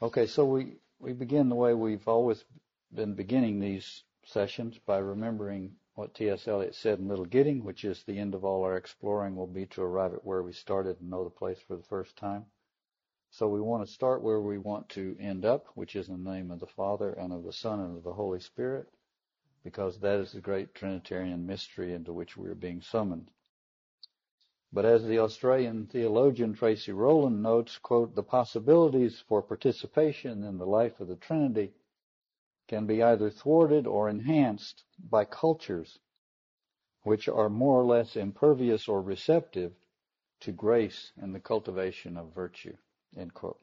Okay, so we, we begin the way we've always been beginning these sessions by remembering what T.S. Eliot said in Little Gidding, which is the end of all our exploring will be to arrive at where we started and know the place for the first time. So we want to start where we want to end up, which is in the name of the Father and of the Son and of the Holy Spirit, because that is the great Trinitarian mystery into which we are being summoned. But as the Australian theologian Tracey Rowland notes, quote, the possibilities for participation in the life of the Trinity can be either thwarted or enhanced by cultures which are more or less impervious or receptive to grace and the cultivation of virtue, end quote.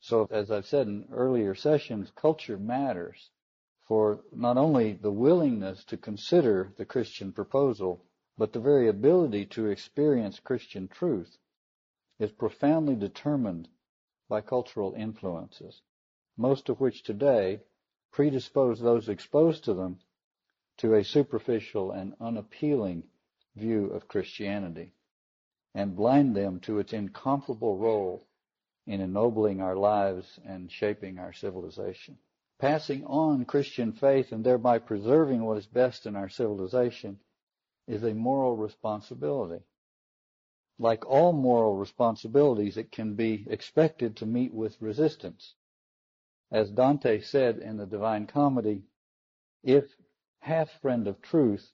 So as I've said in earlier sessions, culture matters for not only the willingness to consider the Christian proposal, but the very ability to experience Christian truth is profoundly determined by cultural influences, most of which today predispose those exposed to them to a superficial and unappealing view of Christianity and blind them to its incomparable role in ennobling our lives and shaping our civilization. Passing on Christian faith and thereby preserving what is best in our civilization is a moral responsibility. Like all moral responsibilities, it can be expected to meet with resistance. As Dante said in the Divine Comedy, if half friend of truth,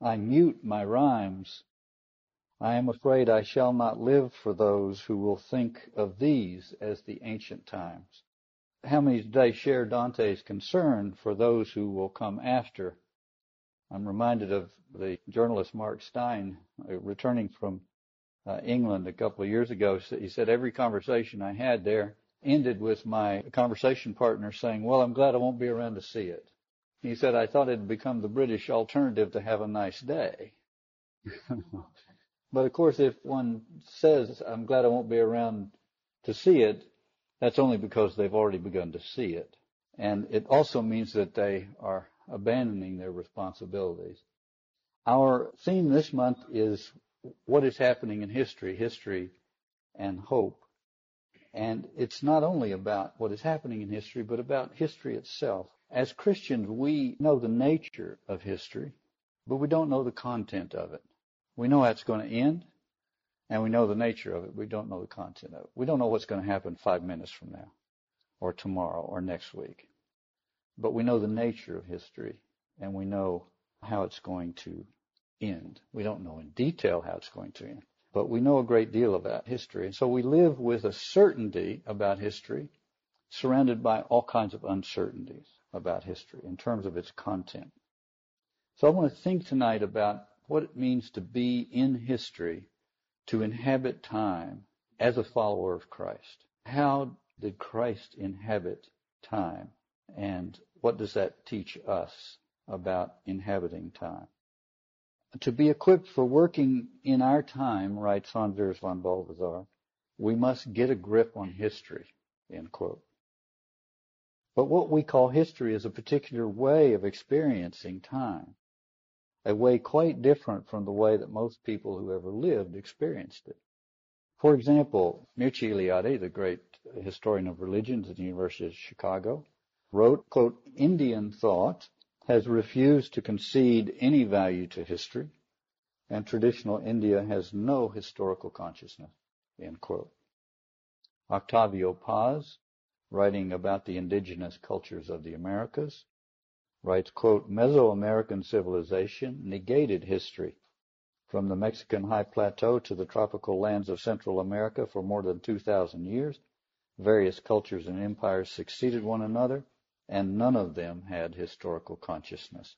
I mute my rhymes, I am afraid I shall not live for those who will think of these as the ancient times. How many today share Dante's concern for those who will come after I'm reminded of the journalist Mark Steyn uh, returning from uh, England a couple of years ago. He said every conversation I had there ended with my conversation partner saying, well, I'm glad I won't be around to see it. He said, I thought it had become the British alternative to have a nice day. but of course, if one says, I'm glad I won't be around to see it, that's only because they've already begun to see it. And it also means that they are abandoning their responsibilities. Our theme this month is what is happening in history, history and hope. And it's not only about what is happening in history, but about history itself. As Christians, we know the nature of history, but we don't know the content of it. We know how it's going to end, and we know the nature of it. We don't know the content of it. We don't know what's going to happen five minutes from now, or tomorrow, or next week. But we know the nature of history and we know how it's going to end. We don't know in detail how it's going to end, but we know a great deal about history. And so we live with a certainty about history surrounded by all kinds of uncertainties about history in terms of its content. So I want to think tonight about what it means to be in history, to inhabit time as a follower of Christ. How did Christ inhabit time? And what does that teach us about inhabiting time? To be equipped for working in our time, writes Hans Urs von Balthasar, we must get a grip on history, end quote. But what we call history is a particular way of experiencing time, a way quite different from the way that most people who ever lived experienced it. For example, Mircea Eliade, the great historian of religions at the University of Chicago, wrote, quote, Indian thought has refused to concede any value to history, and traditional India has no historical consciousness, end quote. Octavio Paz, writing about the indigenous cultures of the Americas, writes, quote, Mesoamerican civilization negated history from the Mexican high plateau to the tropical lands of Central America for more than 2,000 years. Various cultures and empires succeeded one another and none of them had historical consciousness.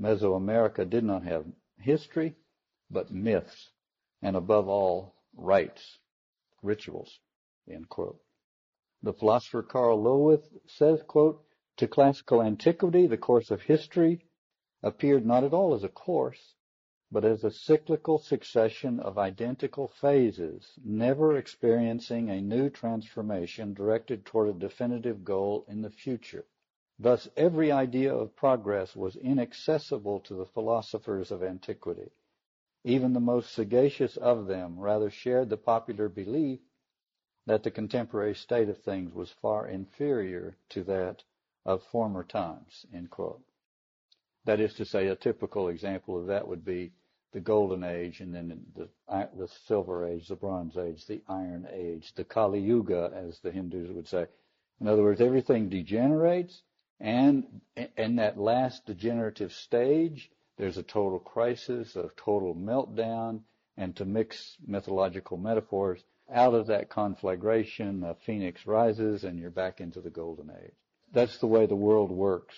Mesoamerica did not have history, but myths, and above all, rites, rituals. The philosopher Karl Löwith says, quote, to classical antiquity, the course of history appeared not at all as a course, but as a cyclical succession of identical phases, never experiencing a new transformation directed toward a definitive goal in the future. Thus every idea of progress was inaccessible to the philosophers of antiquity. Even the most sagacious of them rather shared the popular belief that the contemporary state of things was far inferior to that of former times. That is to say, a typical example of that would be the Golden Age and then the, the Silver Age, the Bronze Age, the Iron Age, the Kali Yuga, as the Hindus would say. In other words, everything degenerates, and in that last degenerative stage, there's a total crisis, a total meltdown, and to mix mythological metaphors, out of that conflagration, a phoenix rises and you're back into the golden age. That's the way the world works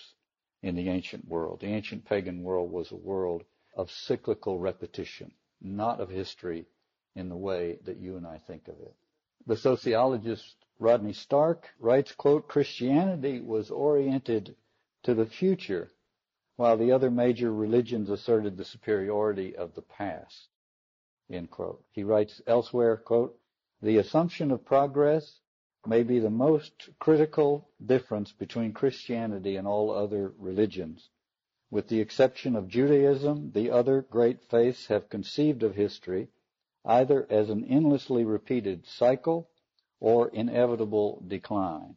in the ancient world. The ancient pagan world was a world of cyclical repetition, not of history in the way that you and I think of it. The sociologist Rodney Stark writes, quote, Christianity was oriented to the future while the other major religions asserted the superiority of the past. End quote. He writes elsewhere, quote, the assumption of progress may be the most critical difference between Christianity and all other religions. With the exception of Judaism, the other great faiths have conceived of history either as an endlessly repeated cycle or inevitable decline.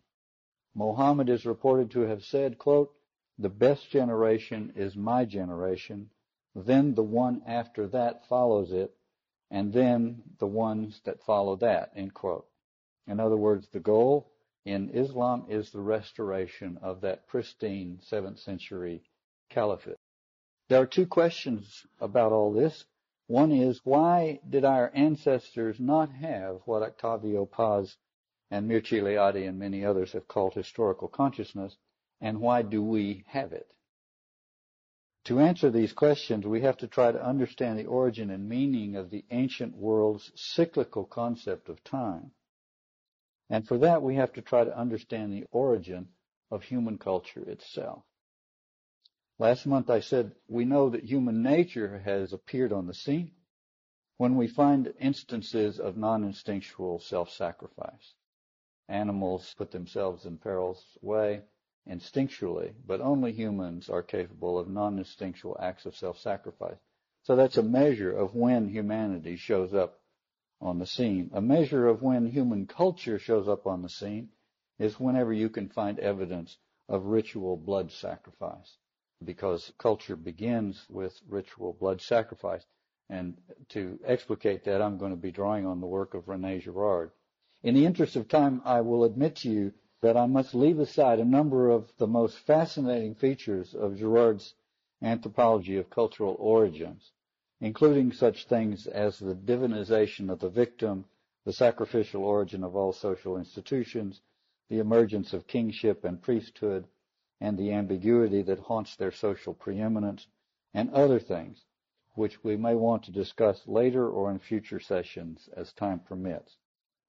Mohammed is reported to have said, quote, the best generation is my generation, then the one after that follows it, and then the ones that follow that, end quote. In other words, the goal in Islam is the restoration of that pristine 7th century caliphate. There are two questions about all this. One is, why did our ancestors not have what Octavio Paz and Mircea Eliade and many others have called historical consciousness? and why do we have it? To answer these questions, we have to try to understand the origin and meaning of the ancient world's cyclical concept of time. And for that, we have to try to understand the origin of human culture itself. Last month I said we know that human nature has appeared on the scene when we find instances of non-instinctual self-sacrifice. Animals put themselves in peril's way instinctually, but only humans are capable of non-instinctual acts of self-sacrifice. So that's a measure of when humanity shows up on the scene. A measure of when human culture shows up on the scene is whenever you can find evidence of ritual blood sacrifice, because culture begins with ritual blood sacrifice. And to explicate that, I'm going to be drawing on the work of Rene Girard. In the interest of time, I will admit to you that I must leave aside a number of the most fascinating features of Girard's anthropology of cultural origins, including such things as the divinization of the victim, the sacrificial origin of all social institutions, the emergence of kingship and priesthood, and the ambiguity that haunts their social preeminence, and other things, which we may want to discuss later or in future sessions as time permits.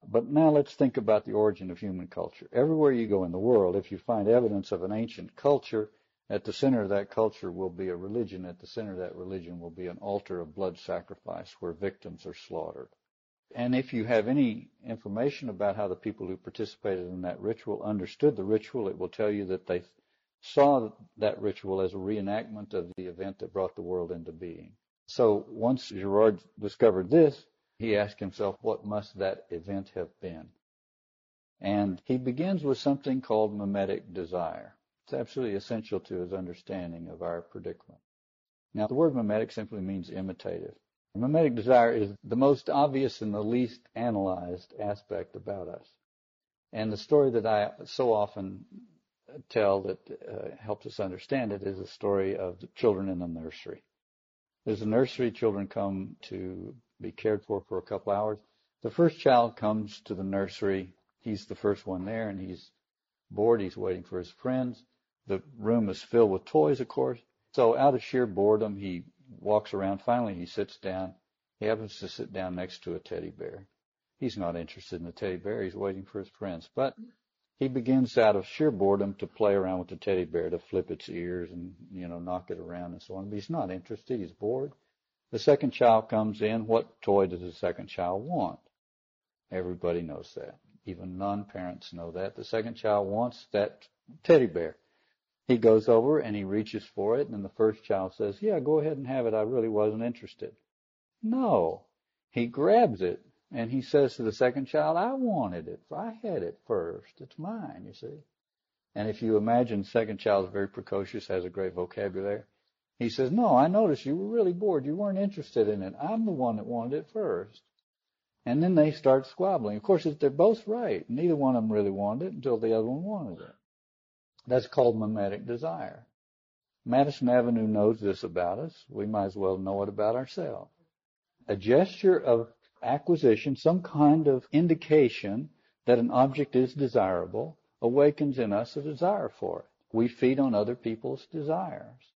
But now let's think about the origin of human culture. Everywhere you go in the world, if you find evidence of an ancient culture, at the center of that culture will be a religion. At the center of that religion will be an altar of blood sacrifice where victims are slaughtered. And if you have any information about how the people who participated in that ritual understood the ritual, it will tell you that they saw that ritual as a reenactment of the event that brought the world into being. So once Girard discovered this, he asked himself, what must that event have been? And he begins with something called mimetic desire. It's absolutely essential to his understanding of our predicament. Now, the word mimetic simply means imitative. Mimetic desire is the most obvious and the least analyzed aspect about us. And the story that I so often tell that uh, helps us understand it is the story of the children in the nursery. There's a nursery, children come to be cared for for a couple hours. The first child comes to the nursery. He's the first one there and he's bored. He's waiting for his friends. The room is filled with toys, of course. So out of sheer boredom, he walks around. Finally, he sits down. He happens to sit down next to a teddy bear. He's not interested in the teddy bear. He's waiting for his friends. But he begins out of sheer boredom to play around with the teddy bear, to flip its ears and, you know, knock it around and so on. But he's not interested. He's bored. The second child comes in. What toy does the second child want? Everybody knows that. Even non-parents know that. The second child wants that teddy bear. He goes over and he reaches for it and the first child says, yeah, go ahead and have it. I really wasn't interested. No. He grabs it And he says to the second child, I wanted it. I had it first. It's mine, you see. And if you imagine second child is very precocious, has a great vocabulary, he says, no, I noticed you were really bored. You weren't interested in it. I'm the one that wanted it first. And then they start squabbling. Of course, they're both right. Neither one of them really wanted it until the other one wanted it. That's called mimetic desire. Madison Avenue knows this about us. We might as well know it about ourselves. A gesture of acquisition, some kind of indication that an object is desirable, awakens in us a desire for it. We feed on other people's desires.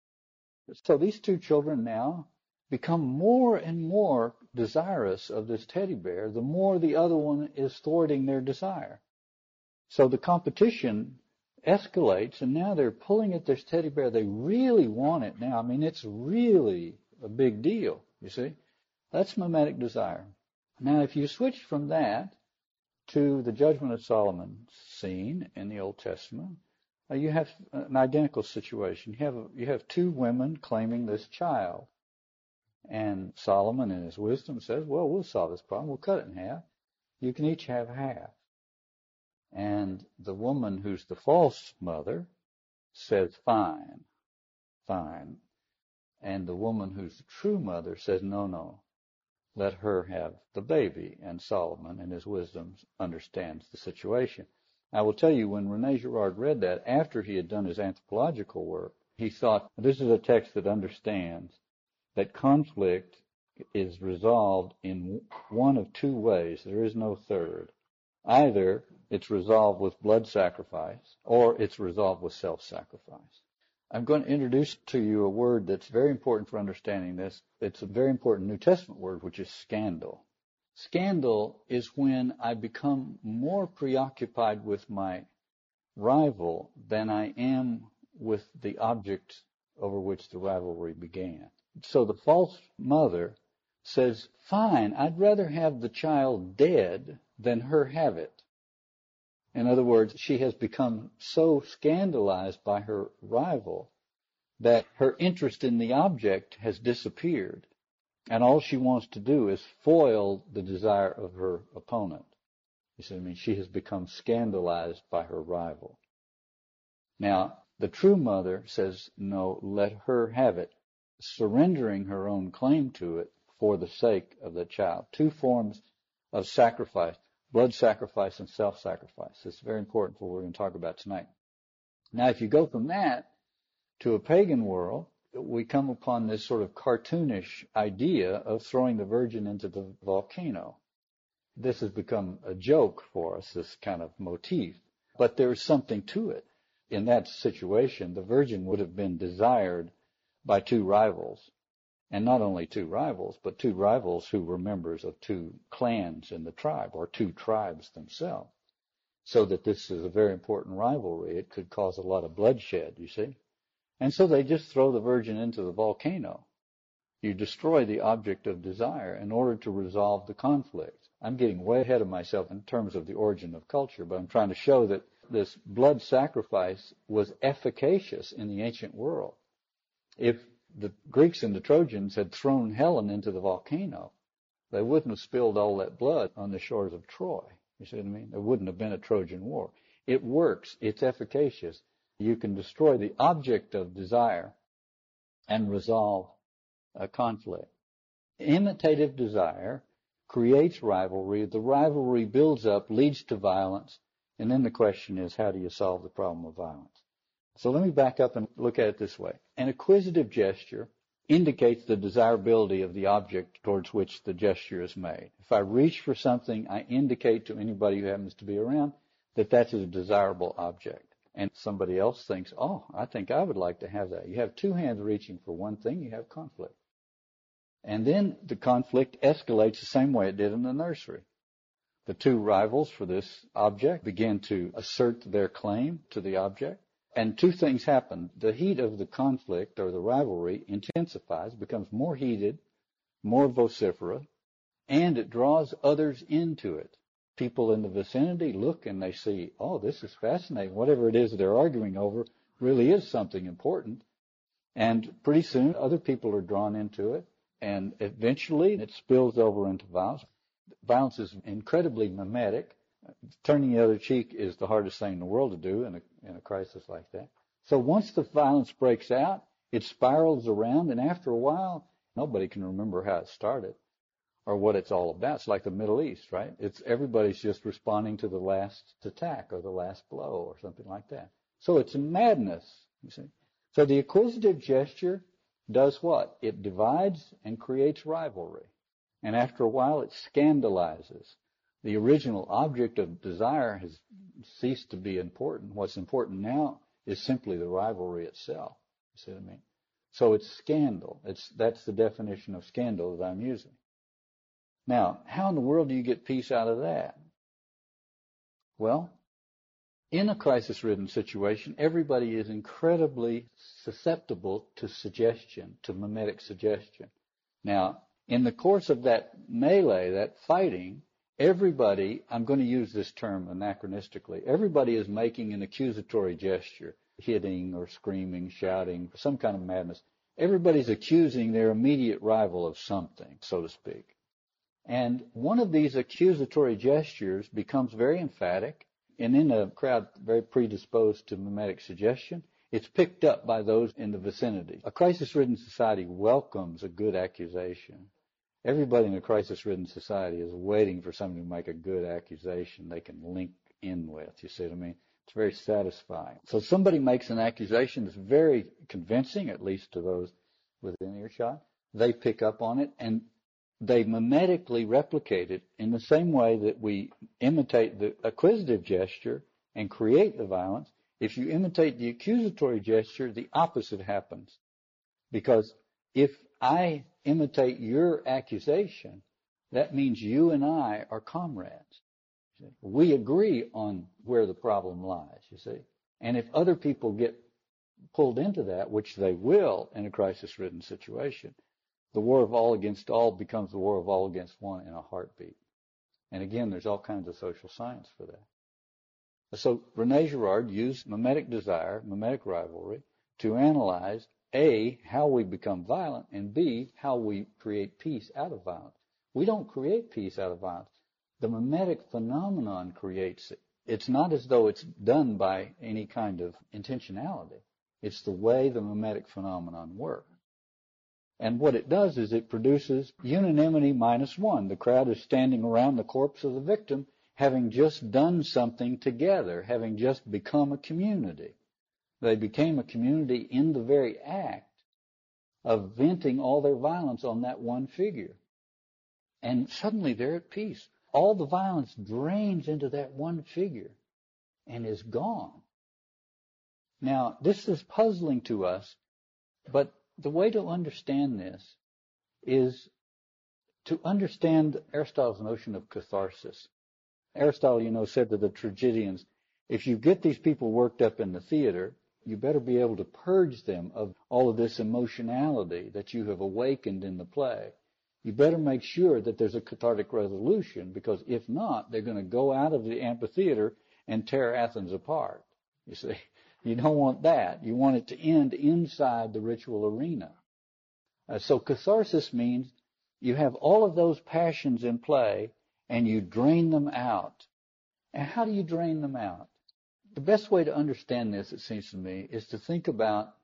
So these two children now become more and more desirous of this teddy bear, the more the other one is thwarting their desire. So the competition escalates and now they're pulling at this teddy bear. They really want it now. I mean, it's really a big deal, you see. That's mimetic desire. Now, if you switch from that to the judgment of Solomon scene in the Old Testament, uh, you have an identical situation. You have you have two women claiming this child, and Solomon, in his wisdom, says, "Well, we'll solve this problem. We'll cut it in half. You can each have half." And the woman who's the false mother says, "Fine, fine," and the woman who's the true mother says, "No, no, let her have the baby." And Solomon, in his wisdom, understands the situation. I will tell you, when Rene Girard read that, after he had done his anthropological work, he thought, this is a text that understands that conflict is resolved in one of two ways. There is no third. Either it's resolved with blood sacrifice or it's resolved with self-sacrifice. I'm going to introduce to you a word that's very important for understanding this. It's a very important New Testament word, which is scandal. Scandal is when I become more preoccupied with my rival than I am with the object over which the rivalry began. So the false mother says, fine, I'd rather have the child dead than her have it. In other words, she has become so scandalized by her rival that her interest in the object has disappeared. And all she wants to do is foil the desire of her opponent. You see I mean? She has become scandalized by her rival. Now, the true mother says, no, let her have it, surrendering her own claim to it for the sake of the child. Two forms of sacrifice, blood sacrifice and self-sacrifice. It's very important for what we're going to talk about tonight. Now, if you go from that to a pagan world, we come upon this sort of cartoonish idea of throwing the virgin into the volcano. This has become a joke for us, this kind of motif, but there's something to it. In that situation, the virgin would have been desired by two rivals. And not only two rivals, but two rivals who were members of two clans in the tribe, or two tribes themselves. So that this is a very important rivalry. It could cause a lot of bloodshed, you see. And so they just throw the virgin into the volcano. You destroy the object of desire in order to resolve the conflict. I'm getting way ahead of myself in terms of the origin of culture, but I'm trying to show that this blood sacrifice was efficacious in the ancient world. If the Greeks and the Trojans had thrown Helen into the volcano, they wouldn't have spilled all that blood on the shores of Troy. You see what I mean? There wouldn't have been a Trojan War. It works. It's efficacious you can destroy the object of desire and resolve a conflict. Imitative desire creates rivalry. The rivalry builds up, leads to violence. And then the question is, how do you solve the problem of violence? So let me back up and look at it this way. An acquisitive gesture indicates the desirability of the object towards which the gesture is made. If I reach for something, I indicate to anybody who happens to be around that that's a desirable object and somebody else thinks, oh, I think I would like to have that. You have two hands reaching for one thing, you have conflict. And then the conflict escalates the same way it did in the nursery. The two rivals for this object begin to assert their claim to the object. And two things happen. The heat of the conflict or the rivalry intensifies, becomes more heated, more vociferous, and it draws others into it people in the vicinity look and they see, oh, this is fascinating. Whatever it is they're arguing over really is something important. And pretty soon other people are drawn into it and eventually it spills over into violence. violence is incredibly mimetic. Turning the other cheek is the hardest thing in the world to do in a, in a crisis like that. So once the violence breaks out, it spirals around, and after a while, nobody can remember how it started or what it's all about. It's like the Middle East, right? It's everybody's just responding to the last attack or the last blow or something like that. So it's madness, you see. So the acquisitive gesture does what? It divides and creates rivalry. And after a while, it scandalizes. The original object of desire has ceased to be important. What's important now is simply the rivalry itself. You see what I mean? So it's scandal. It's, that's the definition of scandal that I'm using. Now, how in the world do you get peace out of that? Well, in a crisis ridden situation, everybody is incredibly susceptible to suggestion, to mimetic suggestion. Now, in the course of that melee, that fighting, everybody, I'm going to use this term anachronistically, everybody is making an accusatory gesture, hitting or screaming, shouting, some kind of madness. Everybody's accusing their immediate rival of something, so to speak. And one of these accusatory gestures becomes very emphatic, and in a crowd very predisposed to mimetic suggestion, it's picked up by those in the vicinity. A crisis-ridden society welcomes a good accusation. Everybody in a crisis-ridden society is waiting for somebody to make a good accusation they can link in with. You see what I mean? It's very satisfying. So somebody makes an accusation that's very convincing, at least to those within earshot. They pick up on it and they mimetically replicate it in the same way that we imitate the acquisitive gesture and create the violence. If you imitate the accusatory gesture, the opposite happens. Because if I imitate your accusation, that means you and I are comrades. We agree on where the problem lies, you see. And if other people get pulled into that, which they will in a crisis ridden situation, the war of all against all becomes the war of all against one in a heartbeat. And again, there's all kinds of social science for that. So Rene Girard used mimetic desire, mimetic rivalry, to analyze A, how we become violent, and B, how we create peace out of violence. We don't create peace out of violence. The mimetic phenomenon creates it. It's not as though it's done by any kind of intentionality. It's the way the mimetic phenomenon works. And what it does is it produces unanimity minus one. The crowd is standing around the corpse of the victim, having just done something together, having just become a community. They became a community in the very act of venting all their violence on that one figure. And suddenly they're at peace. All the violence drains into that one figure and is gone. Now, this is puzzling to us, but the way to understand this is to understand Aristotle's notion of catharsis. Aristotle, you know, said to the tragedians, if you get these people worked up in the theater, you better be able to purge them of all of this emotionality that you have awakened in the play. You better make sure that there's a cathartic resolution because if not, they're going to go out of the amphitheater and tear Athens apart. You see, you don't want that. You want it to end inside the ritual arena. Uh, so catharsis means you have all of those passions in play and you drain them out. And how do you drain them out? The best way to understand this, it seems to me, is to think about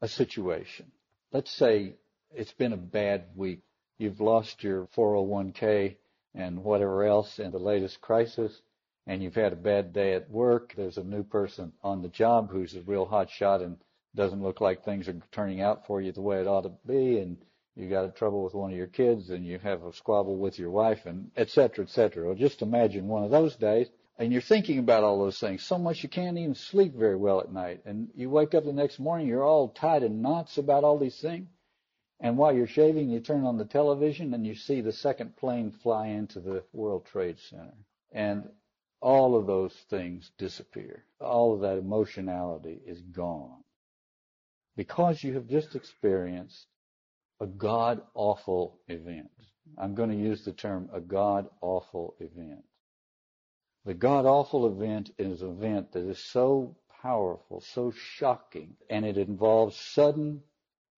a situation. Let's say it's been a bad week. You've lost your 401k and whatever else in the latest crisis and you've had a bad day at work, there's a new person on the job who's a real hot shot and doesn't look like things are turning out for you the way it ought to be, and you got a trouble with one of your kids, and you have a squabble with your wife, and et cetera, et cetera. Well, just imagine one of those days, and you're thinking about all those things so much you can't even sleep very well at night, and you wake up the next morning, you're all tied in knots about all these things. And while you're shaving, you turn on the television and you see the second plane fly into the World Trade Center. And all of those things disappear. All of that emotionality is gone. Because you have just experienced a God awful event. I'm going to use the term a God awful event. The God awful event is an event that is so powerful, so shocking, and it involves sudden,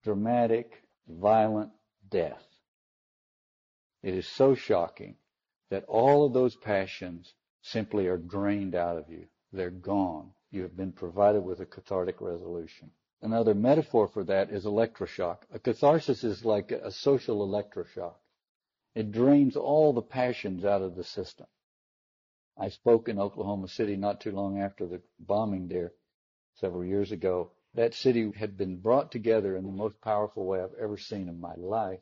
dramatic, violent death. It is so shocking that all of those passions simply are drained out of you. They're gone. You have been provided with a cathartic resolution. Another metaphor for that is electroshock. A catharsis is like a social electroshock. It drains all the passions out of the system. I spoke in Oklahoma City not too long after the bombing there several years ago. That city had been brought together in the most powerful way I've ever seen in my life.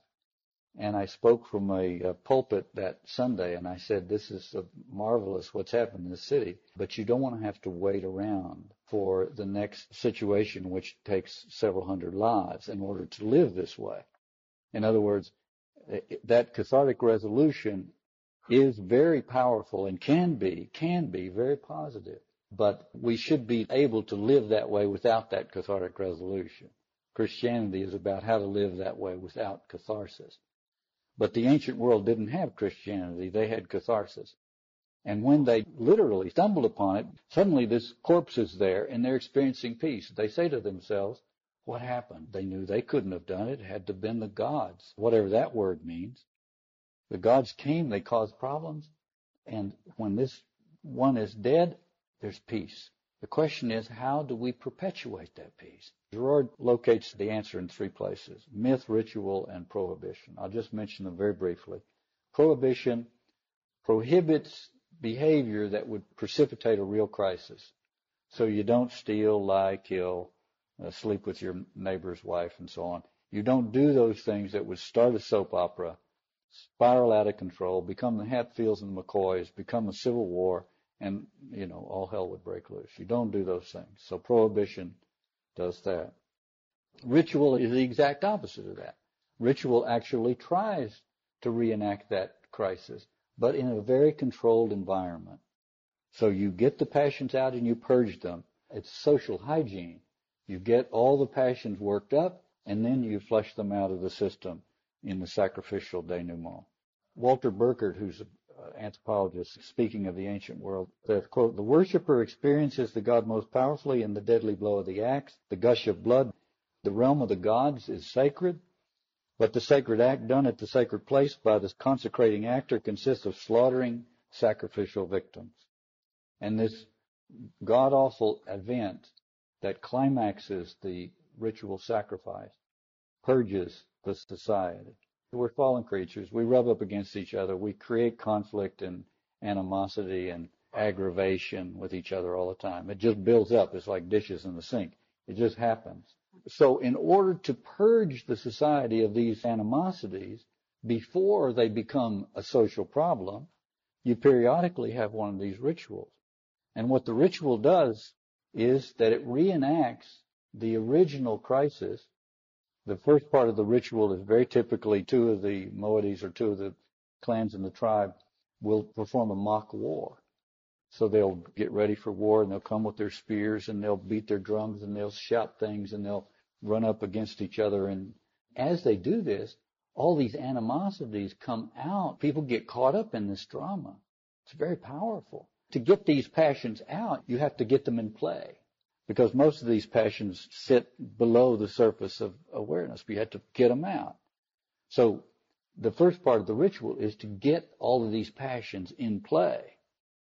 And I spoke from a, a, pulpit that Sunday and I said, this is marvelous what's happened in the city, but you don't want to have to wait around for the next situation, which takes several hundred lives in order to live this way. In other words, eh, that cathartic resolution is very powerful and can be, can be very positive, but we should be able to live that way without that cathartic resolution. Christianity is about how to live that way without catharsis. But the ancient world didn't have Christianity. They had catharsis. And when they literally stumbled upon it, suddenly this corpse is there and they're experiencing peace. They say to themselves, what happened? They knew they couldn't have done it. It had to have been the gods, whatever that word means. The gods came, they caused problems. And when this one is dead, there's peace. The question is, how do we perpetuate that peace? Girard locates the answer in three places myth, ritual, and prohibition. I'll just mention them very briefly. Prohibition prohibits behavior that would precipitate a real crisis. So you don't steal, lie, kill, uh, sleep with your neighbor's wife, and so on. You don't do those things that would start a soap opera, spiral out of control, become the Hatfields and the McCoys, become a civil war, and you know all hell would break loose. You don't do those things. So prohibition does that. Ritual is the exact opposite of that. Ritual actually tries to reenact that crisis, but in a very controlled environment. So you get the passions out and you purge them. It's social hygiene. You get all the passions worked up and then you flush them out of the system in the sacrificial denouement. Walter Burkert, who's an uh, anthropologist speaking of the ancient world, says, quote, the worshiper experiences the god most powerfully in the deadly blow of the axe, the gush of blood. The realm of the gods is sacred, but the sacred act done at the sacred place by the consecrating actor consists of slaughtering sacrificial victims. And this god-awful event that climaxes the ritual sacrifice purges the society. We're fallen creatures. We rub up against each other. We create conflict and animosity and aggravation with each other all the time. It just builds up. It's like dishes in the sink. It just happens. So in order to purge the society of these animosities before they become a social problem, you periodically have one of these rituals. And what the ritual does is that it reenacts the original crisis the first part of the ritual is very typically two of the moieties or two of the clans in the tribe will perform a mock war. So they'll get ready for war and they'll come with their spears and they'll beat their drums and they'll shout things and they'll run up against each other. And as they do this, all these animosities come out. People get caught up in this drama. It's very powerful. To get these passions out, you have to get them in play because most of these passions sit below the surface of awareness. We had to get them out. So the first part of the ritual is to get all of these passions in play.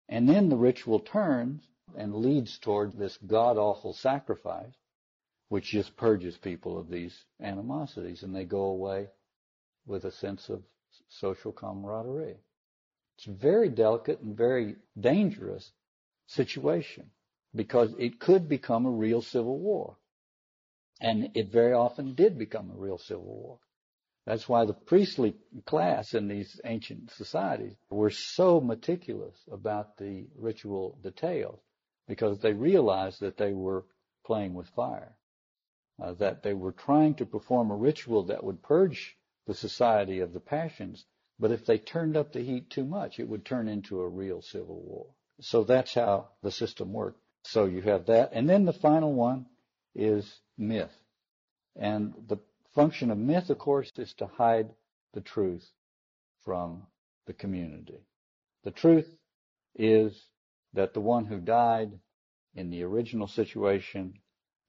And then the ritual turns and leads toward this god awful sacrifice, which just purges people of these animosities and they go away with a sense of social camaraderie. It's a very delicate and very dangerous situation because it could become a real civil war. And it very often did become a real civil war. That's why the priestly class in these ancient societies were so meticulous about the ritual details because they realized that they were playing with fire, uh, that they were trying to perform a ritual that would purge the society of the passions, but if they turned up the heat too much, it would turn into a real civil war. So that's how the system worked. So you have that. And then the final one is myth. And the function of myth, of course, is to hide the truth from the community. The truth is that the one who died in the original situation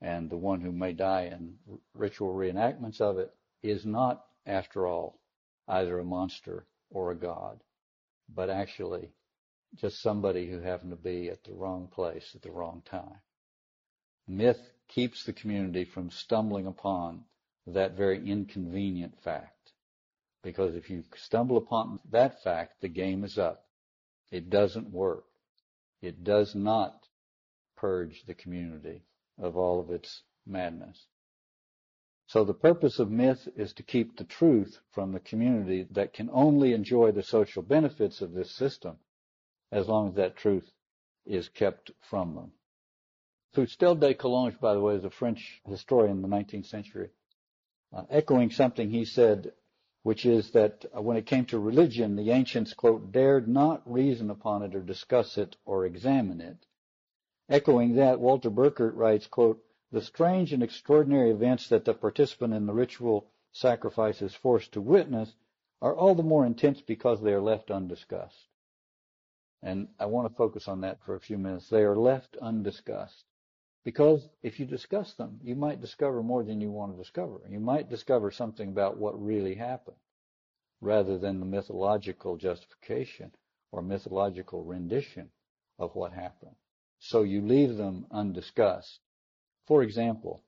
and the one who may die in ritual reenactments of it is not, after all, either a monster or a god. but actually just somebody who happened to be at the wrong place at the wrong time. Myth keeps the community from stumbling upon that very inconvenient fact. Because if you stumble upon that fact, the game is up. It doesn't work. It does not purge the community of all of its madness. So the purpose of myth is to keep the truth from the community that can only enjoy the social benefits of this system as long as that truth is kept from them. Fustel de Coulanges, by the way, is a French historian in the 19th century, uh, echoing something he said, which is that uh, when it came to religion, the ancients, quote, dared not reason upon it or discuss it or examine it. Echoing that, Walter Burkert writes, quote, the strange and extraordinary events that the participant in the ritual sacrifice is forced to witness are all the more intense because they are left undiscussed. And I want to focus on that for a few minutes. They are left undiscussed. Because if you discuss them, you might discover more than you want to discover. You might discover something about what really happened rather than the mythological justification or mythological rendition of what happened. So you leave them undiscussed. For example,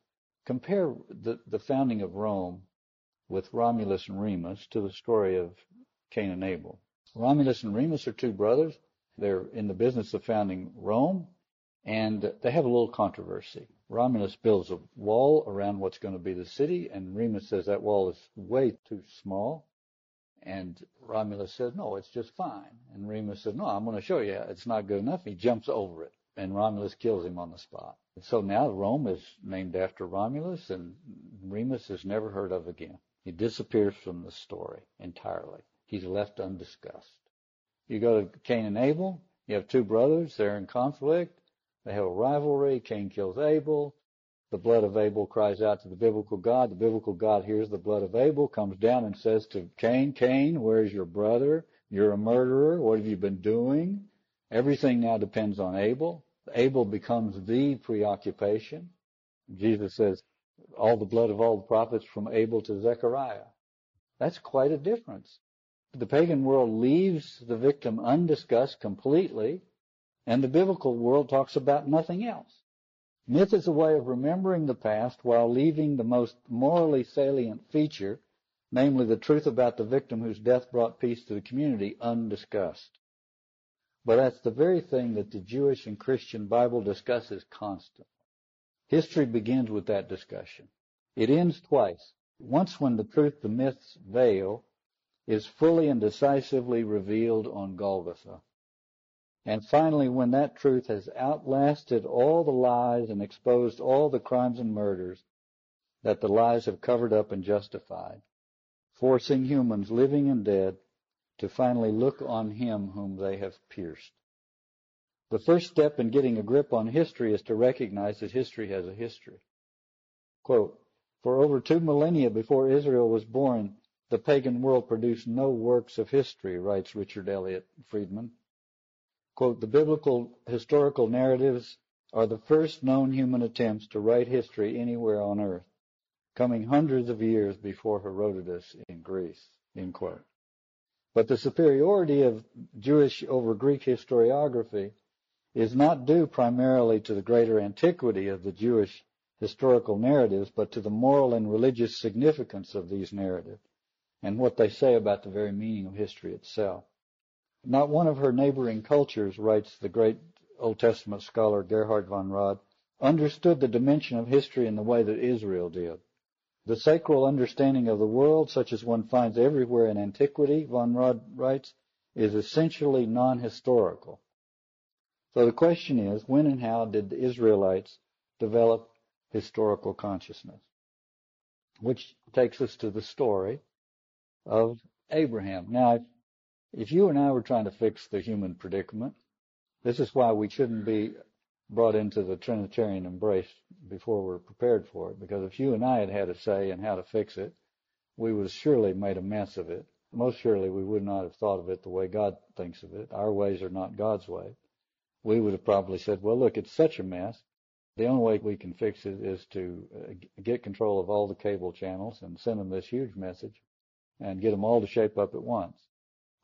compare the, the founding of Rome with Romulus and Remus to the story of Cain and Abel. Romulus and Remus are two brothers. They're in the business of founding Rome, and they have a little controversy. Romulus builds a wall around what's going to be the city, and Remus says that wall is way too small. And Romulus says, no, it's just fine. And Remus says, no, I'm going to show you it's not good enough. He jumps over it, and Romulus kills him on the spot. So now Rome is named after Romulus, and Remus is never heard of again. He disappears from the story entirely. He's left undiscussed. You go to Cain and Abel, you have two brothers, they're in conflict, they have a rivalry, Cain kills Abel, the blood of Abel cries out to the biblical God, the biblical God hears the blood of Abel, comes down and says to Cain, Cain, where's your brother? You're a murderer, what have you been doing? Everything now depends on Abel. Abel becomes the preoccupation. Jesus says, all the blood of all the prophets from Abel to Zechariah. That's quite a difference. The pagan world leaves the victim undiscussed completely, and the biblical world talks about nothing else. Myth is a way of remembering the past while leaving the most morally salient feature, namely the truth about the victim whose death brought peace to the community, undiscussed. But that's the very thing that the Jewish and Christian Bible discusses constantly. History begins with that discussion. It ends twice. Once when the truth the myths veil is fully and decisively revealed on Golgotha. And finally, when that truth has outlasted all the lies and exposed all the crimes and murders that the lies have covered up and justified, forcing humans, living and dead, to finally look on him whom they have pierced. The first step in getting a grip on history is to recognize that history has a history. Quote, for over two millennia before Israel was born, the pagan world produced no works of history, writes Richard Elliott Friedman. Quote, the biblical historical narratives are the first known human attempts to write history anywhere on earth, coming hundreds of years before Herodotus in Greece, end quote. But the superiority of Jewish over Greek historiography is not due primarily to the greater antiquity of the Jewish historical narratives, but to the moral and religious significance of these narratives and what they say about the very meaning of history itself. Not one of her neighboring cultures, writes the great Old Testament scholar Gerhard von Rad, understood the dimension of history in the way that Israel did. The sacral understanding of the world, such as one finds everywhere in antiquity, von Rad writes, is essentially non-historical. So the question is, when and how did the Israelites develop historical consciousness? Which takes us to the story of Abraham. Now, if, if you and I were trying to fix the human predicament, this is why we shouldn't be brought into the Trinitarian embrace before we're prepared for it. Because if you and I had had a say in how to fix it, we would have surely made a mess of it. Most surely we would not have thought of it the way God thinks of it. Our ways are not God's way. We would have probably said, well, look, it's such a mess. The only way we can fix it is to uh, get control of all the cable channels and send them this huge message and get them all to shape up at once.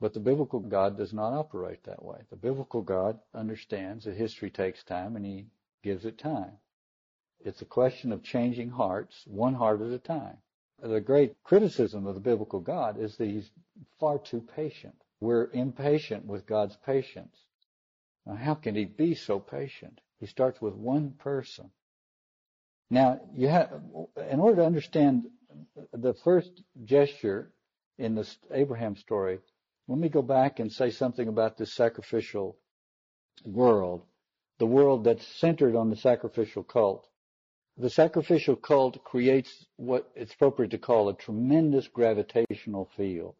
But the biblical God does not operate that way. The biblical God understands that history takes time and he gives it time. It's a question of changing hearts, one heart at a time. The great criticism of the biblical God is that he's far too patient. We're impatient with God's patience. Now, how can he be so patient? He starts with one person. Now, you have, in order to understand the first gesture in the Abraham story, let me go back and say something about this sacrificial world, the world that's centered on the sacrificial cult. The sacrificial cult creates what it's appropriate to call a tremendous gravitational field.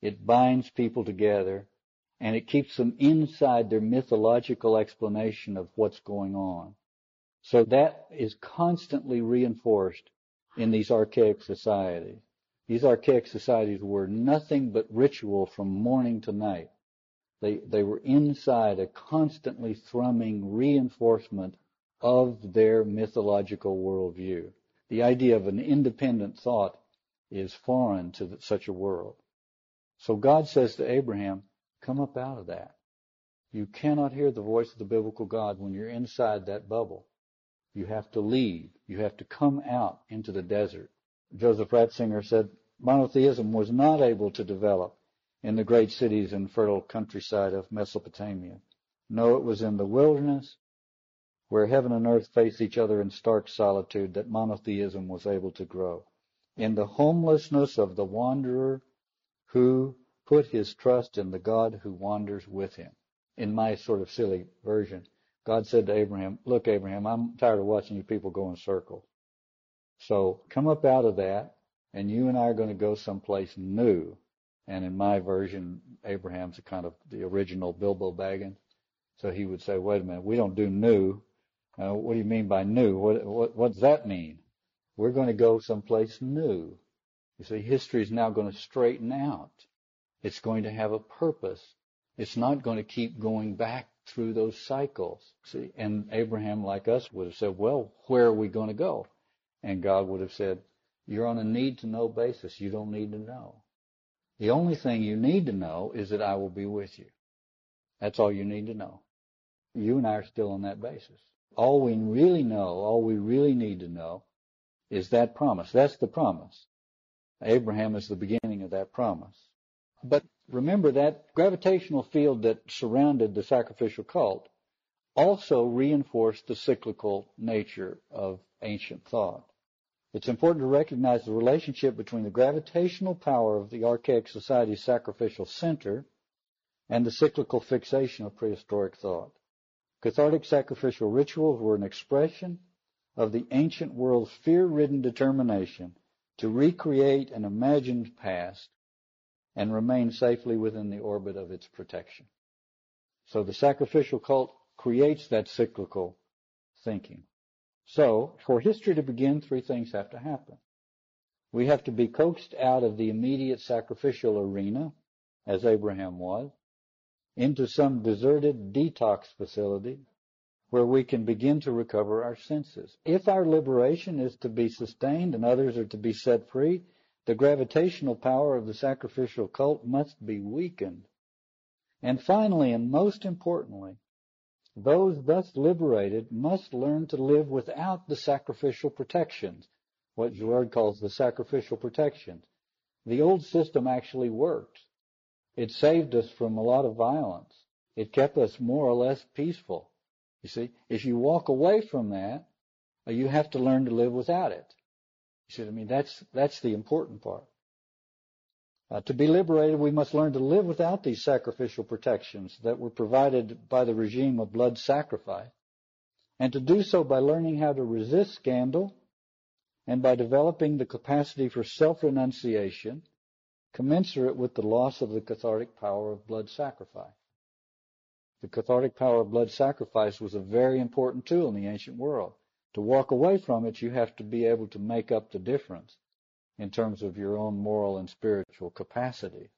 It binds people together and it keeps them inside their mythological explanation of what's going on. So that is constantly reinforced in these archaic societies. These archaic societies were nothing but ritual from morning to night. They, they were inside a constantly thrumming reinforcement of their mythological worldview. The idea of an independent thought is foreign to such a world. So God says to Abraham, come up out of that. You cannot hear the voice of the biblical God when you're inside that bubble. You have to leave. You have to come out into the desert. Joseph Ratzinger said monotheism was not able to develop in the great cities and fertile countryside of Mesopotamia. No, it was in the wilderness where heaven and earth face each other in stark solitude that monotheism was able to grow. In the homelessness of the wanderer who put his trust in the God who wanders with him. In my sort of silly version, God said to Abraham, look, Abraham, I'm tired of watching you people go in circles. So come up out of that and you and I are going to go someplace new. And in my version, Abraham's a kind of the original Bilbo Baggins. So he would say, wait a minute, we don't do new. Uh, what do you mean by new? What, what, what does that mean? We're going to go someplace new. You see, history is now going to straighten out. It's going to have a purpose. It's not going to keep going back through those cycles. See, and Abraham, like us, would have said, well, where are we going to go? And God would have said, you're on a need to know basis. You don't need to know. The only thing you need to know is that I will be with you. That's all you need to know. You and I are still on that basis. All we really know, all we really need to know is that promise. That's the promise. Abraham is the beginning of that promise. But remember that gravitational field that surrounded the sacrificial cult also reinforced the cyclical nature of ancient thought. It's important to recognize the relationship between the gravitational power of the archaic society's sacrificial center and the cyclical fixation of prehistoric thought. Cathartic sacrificial rituals were an expression of the ancient world's fear-ridden determination to recreate an imagined past and remain safely within the orbit of its protection. So the sacrificial cult creates that cyclical thinking. So, for history to begin, three things have to happen. We have to be coaxed out of the immediate sacrificial arena, as Abraham was, into some deserted detox facility where we can begin to recover our senses. If our liberation is to be sustained and others are to be set free, the gravitational power of the sacrificial cult must be weakened. And finally, and most importantly, those thus liberated must learn to live without the sacrificial protections, what Girard calls the sacrificial protections. The old system actually worked. It saved us from a lot of violence. It kept us more or less peaceful. You see, if you walk away from that, you have to learn to live without it. You see what I mean? That's, that's the important part. Uh, to be liberated, we must learn to live without these sacrificial protections that were provided by the regime of blood sacrifice, and to do so by learning how to resist scandal and by developing the capacity for self-renunciation commensurate with the loss of the cathartic power of blood sacrifice. The cathartic power of blood sacrifice was a very important tool in the ancient world. To walk away from it, you have to be able to make up the difference in terms of your own moral and spiritual capacity.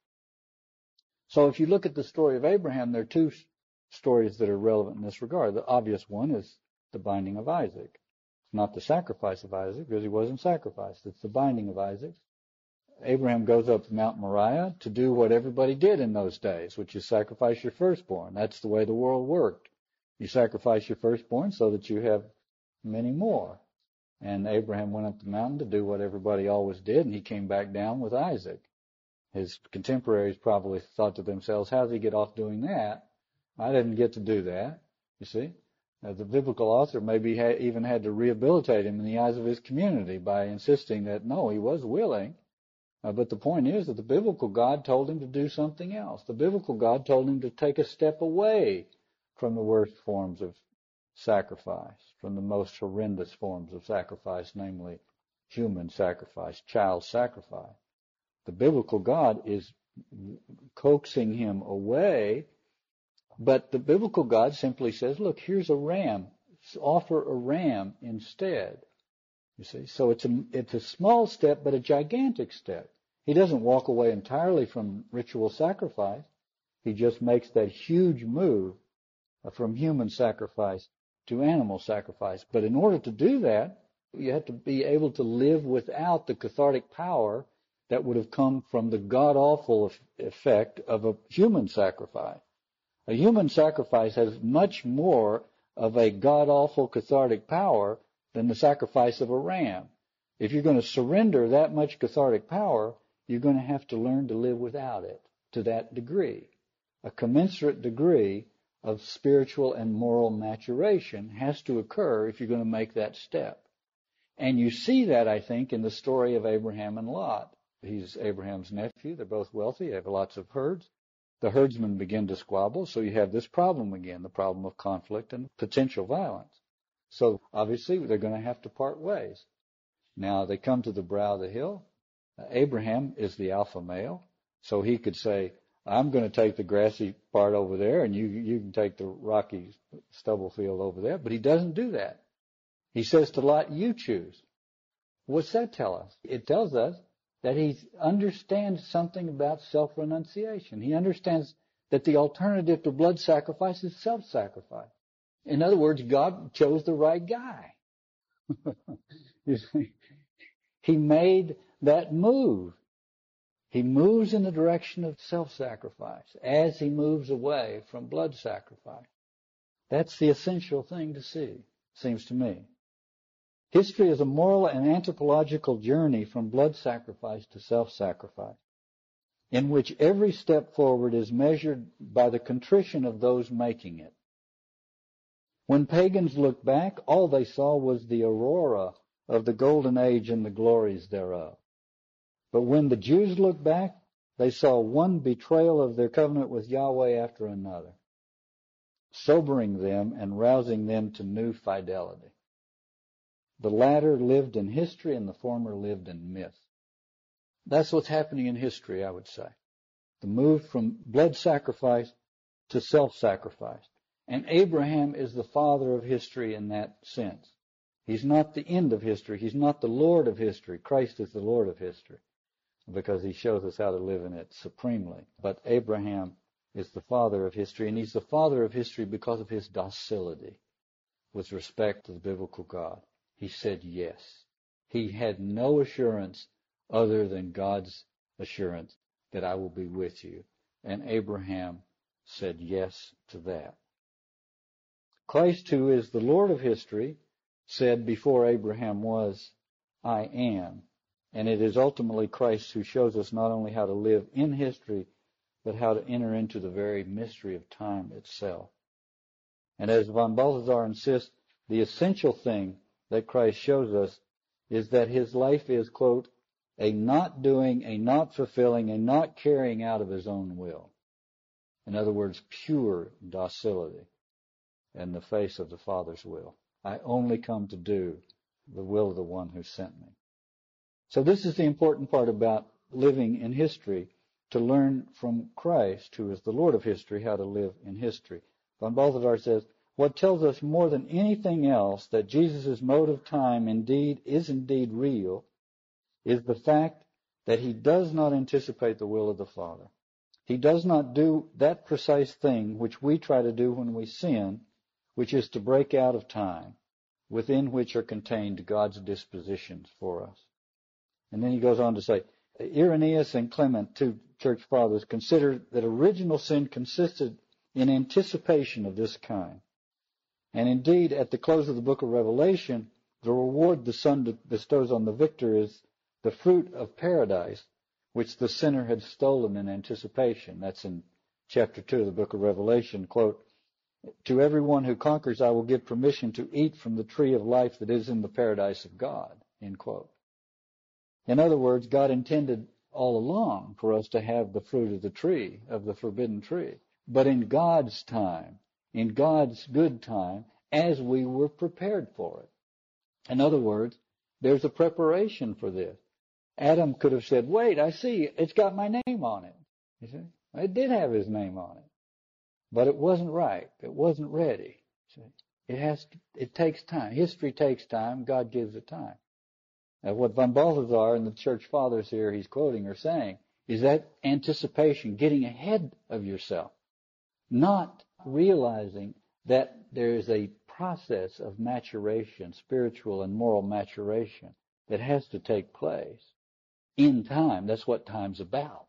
So if you look at the story of Abraham, there are two stories that are relevant in this regard. The obvious one is the binding of Isaac. It's not the sacrifice of Isaac because he wasn't sacrificed. It's the binding of Isaac. Abraham goes up Mount Moriah to do what everybody did in those days, which is sacrifice your firstborn. That's the way the world worked. You sacrifice your firstborn so that you have many more. And Abraham went up the mountain to do what everybody always did, and he came back down with Isaac. His contemporaries probably thought to themselves, how did he get off doing that? I didn't get to do that, you see. Uh, the biblical author maybe ha- even had to rehabilitate him in the eyes of his community by insisting that no, he was willing. Uh, but the point is that the biblical God told him to do something else. The biblical God told him to take a step away from the worst forms of sacrifice, from the most horrendous forms of sacrifice, namely human sacrifice, child sacrifice. The biblical God is coaxing him away but the biblical God simply says, look, here's a ram. Offer a ram instead. You see, so it's a, it's a small step, but a gigantic step. He doesn't walk away entirely from ritual sacrifice. He just makes that huge move from human sacrifice to animal sacrifice. But in order to do that, you have to be able to live without the cathartic power that would have come from the god awful effect of a human sacrifice. A human sacrifice has much more of a god awful cathartic power than the sacrifice of a ram. If you're going to surrender that much cathartic power, you're going to have to learn to live without it to that degree. A commensurate degree of spiritual and moral maturation has to occur if you're going to make that step. And you see that, I think, in the story of Abraham and Lot. He's Abraham's nephew. They're both wealthy. They have lots of herds the herdsmen begin to squabble, so you have this problem again, the problem of conflict and potential violence. So obviously they're going to have to part ways. Now they come to the brow of the hill. Abraham is the alpha male, so he could say, I'm going to take the grassy part over there and you, you can take the rocky stubble field over there. But he doesn't do that. He says to Lot, you choose. What's that tell us? It tells us that he understands something about self-renunciation. He understands that the alternative to blood sacrifice is self-sacrifice. In other words, God chose the right guy. he made that move. He moves in the direction of self-sacrifice as he moves away from blood sacrifice. That's the essential thing to see, seems to me. History is a moral and anthropological journey from blood sacrifice to self-sacrifice, in which every step forward is measured by the contrition of those making it. When pagans looked back, all they saw was the aurora of the golden age and the glories thereof. But when the Jews looked back, they saw one betrayal of their covenant with Yahweh after another, sobering them and rousing them to new fidelity. The latter lived in history and the former lived in myth. That's what's happening in history, I would say. The move from blood sacrifice to self-sacrifice. And Abraham is the father of history in that sense. He's not the end of history. He's not the Lord of history. Christ is the Lord of history because he shows us how to live in it supremely. But Abraham is the father of history, and he's the father of history because of his docility with respect to the biblical God. He said yes. He had no assurance other than God's assurance that I will be with you. And Abraham said yes to that. Christ, who is the Lord of history, said before Abraham was, I am. And it is ultimately Christ who shows us not only how to live in history, but how to enter into the very mystery of time itself. And as von Balthasar insists, the essential thing that Christ shows us is that his life is, quote, a not doing, a not fulfilling, a not carrying out of his own will. In other words, pure docility in the face of the Father's will. I only come to do the will of the one who sent me. So this is the important part about living in history, to learn from Christ, who is the Lord of history, how to live in history. Von Balthasar says, what tells us more than anything else that Jesus' mode of time indeed is indeed real is the fact that he does not anticipate the will of the Father. He does not do that precise thing which we try to do when we sin, which is to break out of time, within which are contained God's dispositions for us. And then he goes on to say, Irenaeus and Clement, two church fathers, consider that original sin consisted in anticipation of this kind. And indeed, at the close of the book of Revelation, the reward the Son bestows on the victor is the fruit of paradise, which the sinner had stolen in anticipation. That's in chapter 2 of the book of Revelation. Quote, To everyone who conquers, I will give permission to eat from the tree of life that is in the paradise of God. End quote. In other words, God intended all along for us to have the fruit of the tree, of the forbidden tree. But in God's time, in God's good time, as we were prepared for it. In other words, there's a preparation for this. Adam could have said, wait, I see, it's got my name on it. You see? It did have his name on it. But it wasn't right. It wasn't ready. See? It has to, it takes time. History takes time. God gives it time. What von Balthasar and the church fathers here he's quoting are saying is that anticipation, getting ahead of yourself, not realizing that there is a process of maturation, spiritual and moral maturation that has to take place in time. That's what time's about.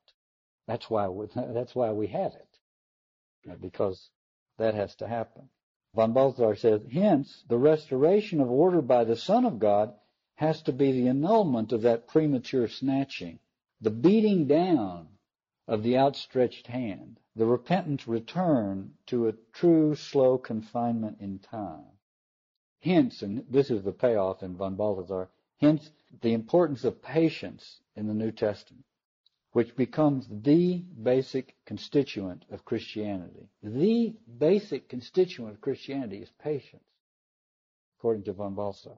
That's why we, that's why we have it, uh, because that has to happen. Von Balthasar says, hence, the restoration of order by the Son of God has to be the annulment of that premature snatching, the beating down of the outstretched hand, the repentant return to a true slow confinement in time. Hence, and this is the payoff in von Balthasar, hence the importance of patience in the New Testament which becomes the basic constituent of Christianity. The basic constituent of Christianity is patience, according to von Balthasar.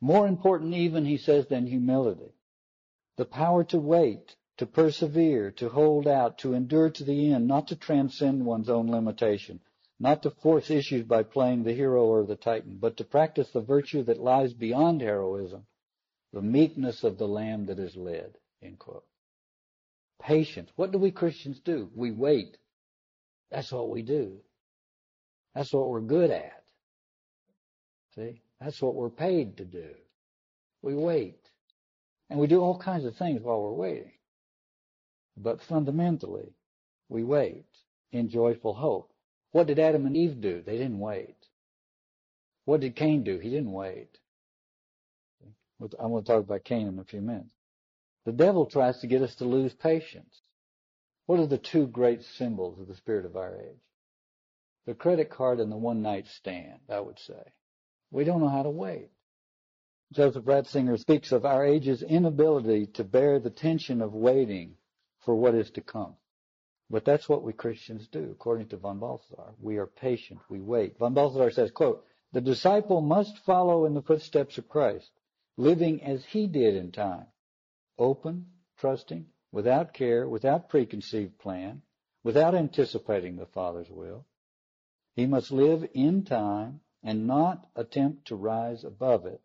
More important even, he says, than humility. The power to wait, to persevere, to hold out, to endure to the end, not to transcend one's own limitation, not to force issues by playing the hero or the titan, but to practice the virtue that lies beyond heroism, the meekness of the lamb that is led. Patience. What do we Christians do? We wait. That's what we do. That's what we're good at. See? That's what we're paid to do. We wait. And we do all kinds of things while we're waiting. But fundamentally, we wait in joyful hope. What did Adam and Eve do? They didn't wait. What did Cain do? He didn't wait. I'm going to talk about Cain in a few minutes. The devil tries to get us to lose patience. What are the two great symbols of the spirit of our age? The credit card and the one night stand, I would say. We don't know how to wait. Joseph Ratzinger speaks of our age's inability to bear the tension of waiting for what is to come. But that's what we Christians do, according to von Balthasar. We are patient. We wait. Von Balthasar says, quote, the disciple must follow in the footsteps of Christ, living as he did in time, open, trusting, without care, without preconceived plan, without anticipating the Father's will. He must live in time and not attempt to rise above it.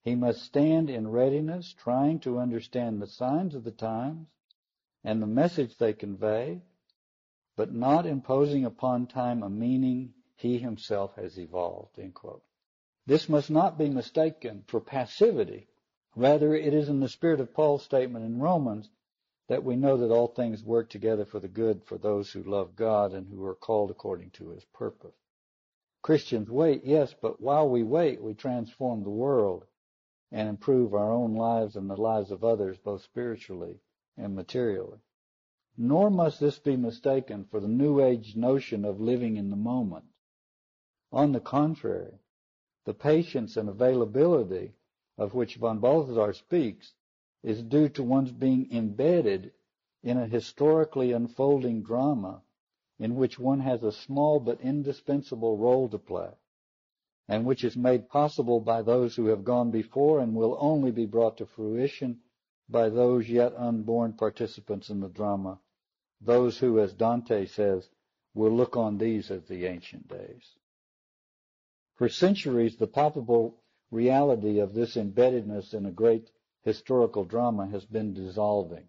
He must stand in readiness, trying to understand the signs of the times and the message they convey, but not imposing upon time a meaning he himself has evolved. This must not be mistaken for passivity Rather, it is in the spirit of Paul's statement in Romans that we know that all things work together for the good for those who love God and who are called according to his purpose. Christians wait, yes, but while we wait, we transform the world and improve our own lives and the lives of others, both spiritually and materially. Nor must this be mistaken for the New Age notion of living in the moment. On the contrary, the patience and availability of which von Balthasar speaks is due to one's being embedded in a historically unfolding drama in which one has a small but indispensable role to play, and which is made possible by those who have gone before and will only be brought to fruition by those yet unborn participants in the drama, those who, as Dante says, will look on these as the ancient days. For centuries, the palpable reality of this embeddedness in a great historical drama has been dissolving,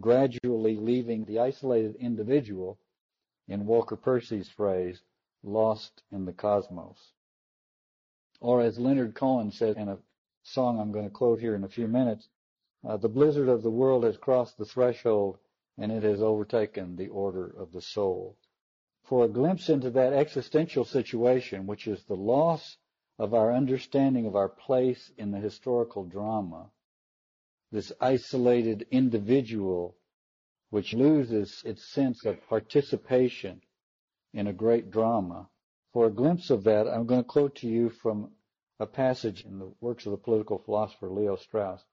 gradually leaving the isolated individual, in Walker Percy's phrase, lost in the cosmos. Or as Leonard Cohen said in a song I'm going to quote here in a few minutes, Uh, the blizzard of the world has crossed the threshold and it has overtaken the order of the soul. For a glimpse into that existential situation, which is the loss of our understanding of our place in the historical drama, this isolated individual which loses its sense of participation in a great drama. For a glimpse of that, I'm going to quote to you from a passage in the works of the political philosopher Leo Strauss.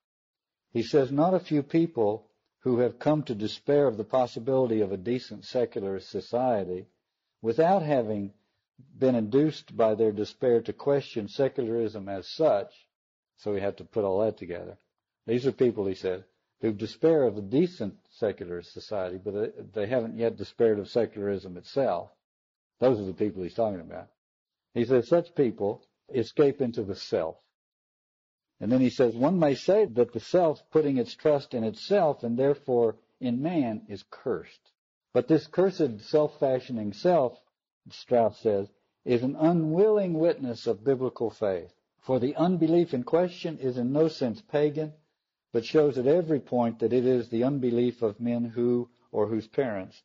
He says, not a few people who have come to despair of the possibility of a decent secular society without having been induced by their despair to question secularism as such, so we have to put all that together. These are people, he said, who despair of a decent secular society, but they haven't yet despaired of secularism itself. Those are the people he's talking about. He says such people escape into the self. And then he says one may say that the self putting its trust in itself and therefore in man is cursed. But this cursed self-fashioning self, Strauss says, is an unwilling witness of biblical faith. For the unbelief in question is in no sense pagan, but shows at every point that it is the unbelief of men who or whose parents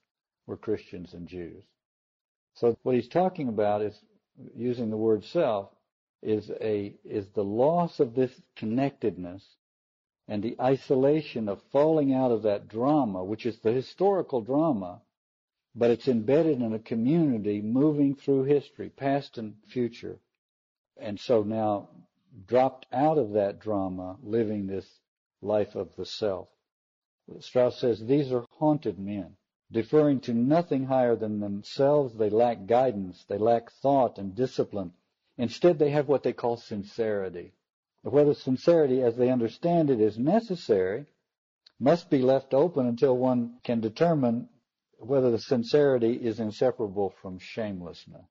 were Christians and Jews. So what he's talking about is using the word self is a is the loss of this connectedness and the isolation of falling out of that drama, which is the historical drama, but it's embedded in a community moving through history, past and future. And so now dropped out of that drama, living this life of the self. Strauss says these are haunted men. Deferring to nothing higher than themselves, they lack guidance, they lack thought and discipline. Instead, they have what they call sincerity. Whether sincerity, as they understand it, is necessary, must be left open until one can determine whether the sincerity is inseparable from shamelessness.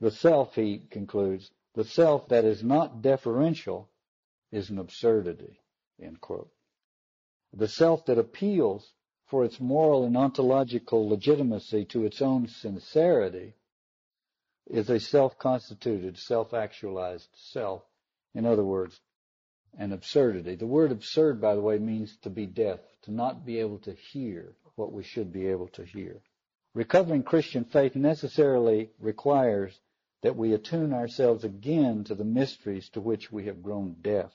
The self, he concludes, the self that is not deferential is an absurdity. End quote. The self that appeals for its moral and ontological legitimacy to its own sincerity is a self-constituted, self-actualized self. In other words, an absurdity. The word absurd, by the way, means to be deaf, to not be able to hear what we should be able to hear. Recovering Christian faith necessarily requires that we attune ourselves again to the mysteries to which we have grown deaf.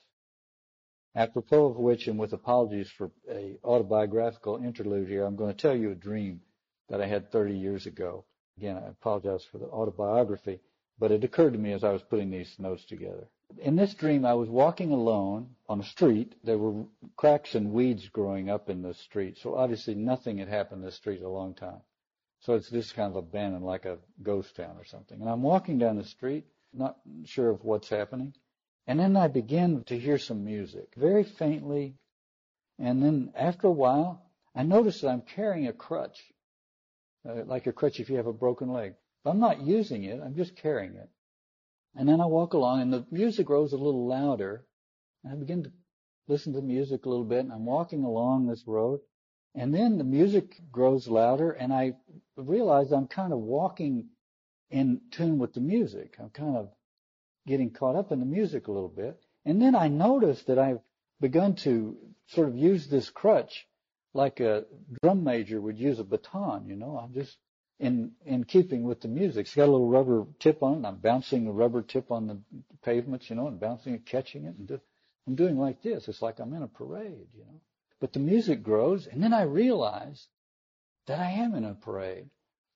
Apropos of which, and with apologies for a autobiographical interlude here, I'm going to tell you a dream that I had 30 years ago. Again, I apologize for the autobiography, but it occurred to me as I was putting these notes together. In this dream, I was walking alone on a street. There were cracks and weeds growing up in the street, so obviously nothing had happened in the street in a long time. So it's just kind of abandoned, like a ghost town or something. And I'm walking down the street, not sure of what's happening. And then I begin to hear some music, very faintly. And then after a while, I notice that I'm carrying a crutch, uh, like a crutch if you have a broken leg. But I'm not using it, I'm just carrying it. And then I walk along and the music grows a little louder. And I begin to listen to the music a little bit and I'm walking along this road. And then the music grows louder and I realize I'm kind of walking in tune with the music. I'm kind of getting caught up in the music a little bit. And then I noticed that I've begun to sort of use this crutch like a drum major would use a baton, you know. I'm just in in keeping with the music. It's got a little rubber tip on it. I'm bouncing the rubber tip on the pavements, you know, and bouncing it, catching it, and do, I'm doing like this. It's like I'm in a parade, you know. But the music grows, and then I realize that I am in a parade.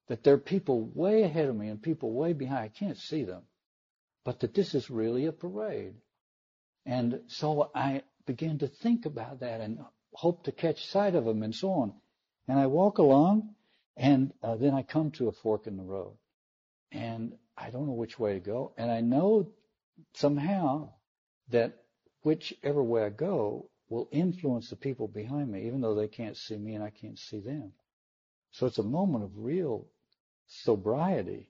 That there are people way ahead of me and people way behind. I can't see them but that this is really a parade. And so I began to think about that and hope to catch sight of them and so on. And I walk along and uh, then I come to a fork in the road and I don't know which way to go. And I know somehow that whichever way I go will influence the people behind me, even though they can't see me and I can't see them. So it's a moment of real sobriety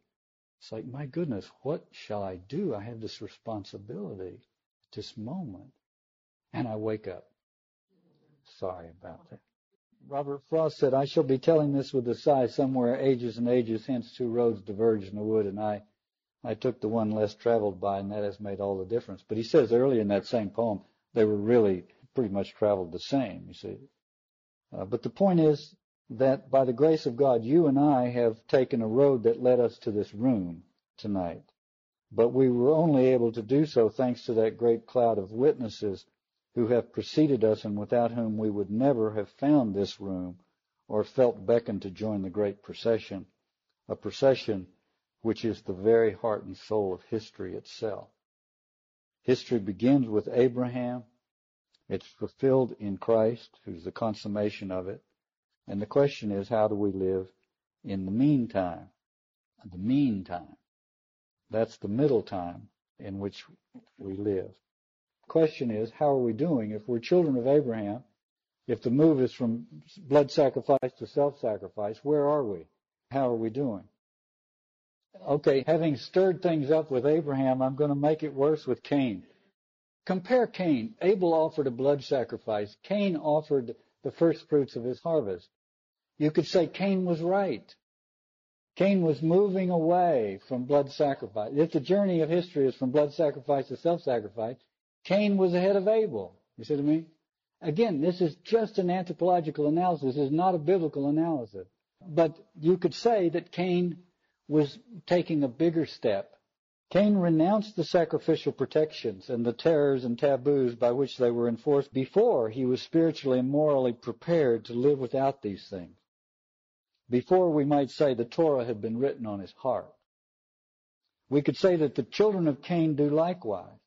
it's like, my goodness, what shall I do? I have this responsibility at this moment. And I wake up. Sorry about that. Robert Frost said, I shall be telling this with a sigh somewhere ages and ages hence two roads diverged in the wood and I, I took the one less traveled by and that has made all the difference. But he says early in that same poem, they were really pretty much traveled the same, you see. Uh, but the point is that by the grace of God, you and I have taken a road that led us to this room tonight. But we were only able to do so thanks to that great cloud of witnesses who have preceded us and without whom we would never have found this room or felt beckoned to join the great procession, a procession which is the very heart and soul of history itself. History begins with Abraham. It's fulfilled in Christ, who's the consummation of it. And the question is, how do we live in the meantime? The meantime. That's the middle time in which we live. Question is, how are we doing? If we're children of Abraham, if the move is from blood sacrifice to self-sacrifice, where are we? How are we doing? Okay, having stirred things up with Abraham, I'm going to make it worse with Cain. Compare Cain. Abel offered a blood sacrifice. Cain offered the first fruits of his harvest. You could say Cain was right. Cain was moving away from blood sacrifice. If the journey of history is from blood sacrifice to self-sacrifice, Cain was ahead of Abel. You see what I mean? Again, this is just an anthropological analysis. Is not a biblical analysis. But you could say that Cain was taking a bigger step. Cain renounced the sacrificial protections and the terrors and taboos by which they were enforced before he was spiritually and morally prepared to live without these things. Before we might say the Torah had been written on his heart. We could say that the children of Cain do likewise.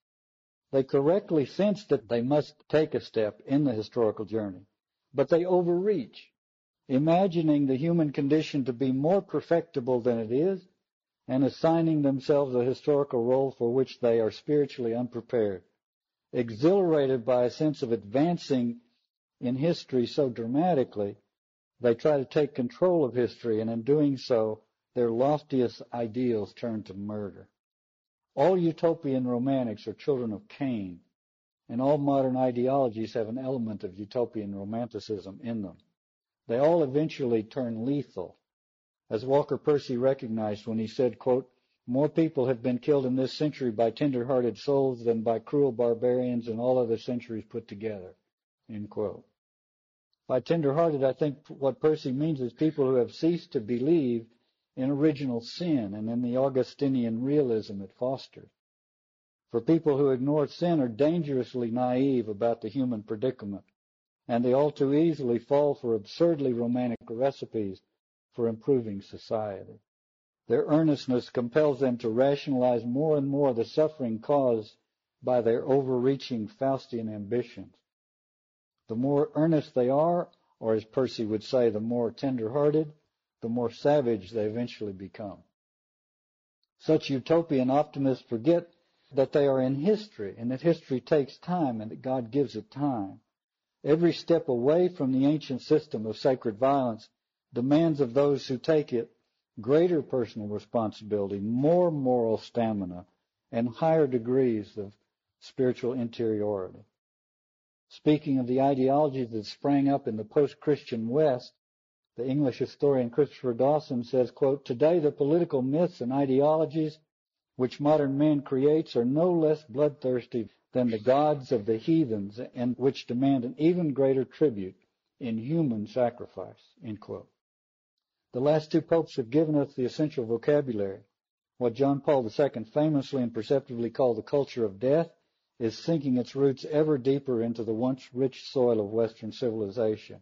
They correctly sense that they must take a step in the historical journey, but they overreach imagining the human condition to be more perfectible than it is, and assigning themselves a historical role for which they are spiritually unprepared. Exhilarated by a sense of advancing in history so dramatically, they try to take control of history, and in doing so, their loftiest ideals turn to murder. All utopian romantics are children of Cain, and all modern ideologies have an element of utopian romanticism in them they all eventually turn lethal. As Walker Percy recognized when he said, quote, more people have been killed in this century by tender-hearted souls than by cruel barbarians in all other centuries put together. End quote. By tender-hearted, I think what Percy means is people who have ceased to believe in original sin and in the Augustinian realism it fosters. For people who ignore sin are dangerously naive about the human predicament and they all too easily fall for absurdly romantic recipes for improving society. Their earnestness compels them to rationalize more and more the suffering caused by their overreaching Faustian ambitions. The more earnest they are, or as Percy would say, the more tender-hearted, the more savage they eventually become. Such utopian optimists forget that they are in history and that history takes time and that God gives it time. Every step away from the ancient system of sacred violence demands of those who take it greater personal responsibility, more moral stamina, and higher degrees of spiritual interiority. Speaking of the ideologies that sprang up in the post-Christian West, the English historian Christopher Dawson says, quote, Today the political myths and ideologies which modern man creates are no less bloodthirsty than the gods of the heathens and which demand an even greater tribute in human sacrifice. The last two popes have given us the essential vocabulary. What John Paul II famously and perceptively called the culture of death is sinking its roots ever deeper into the once rich soil of Western civilization.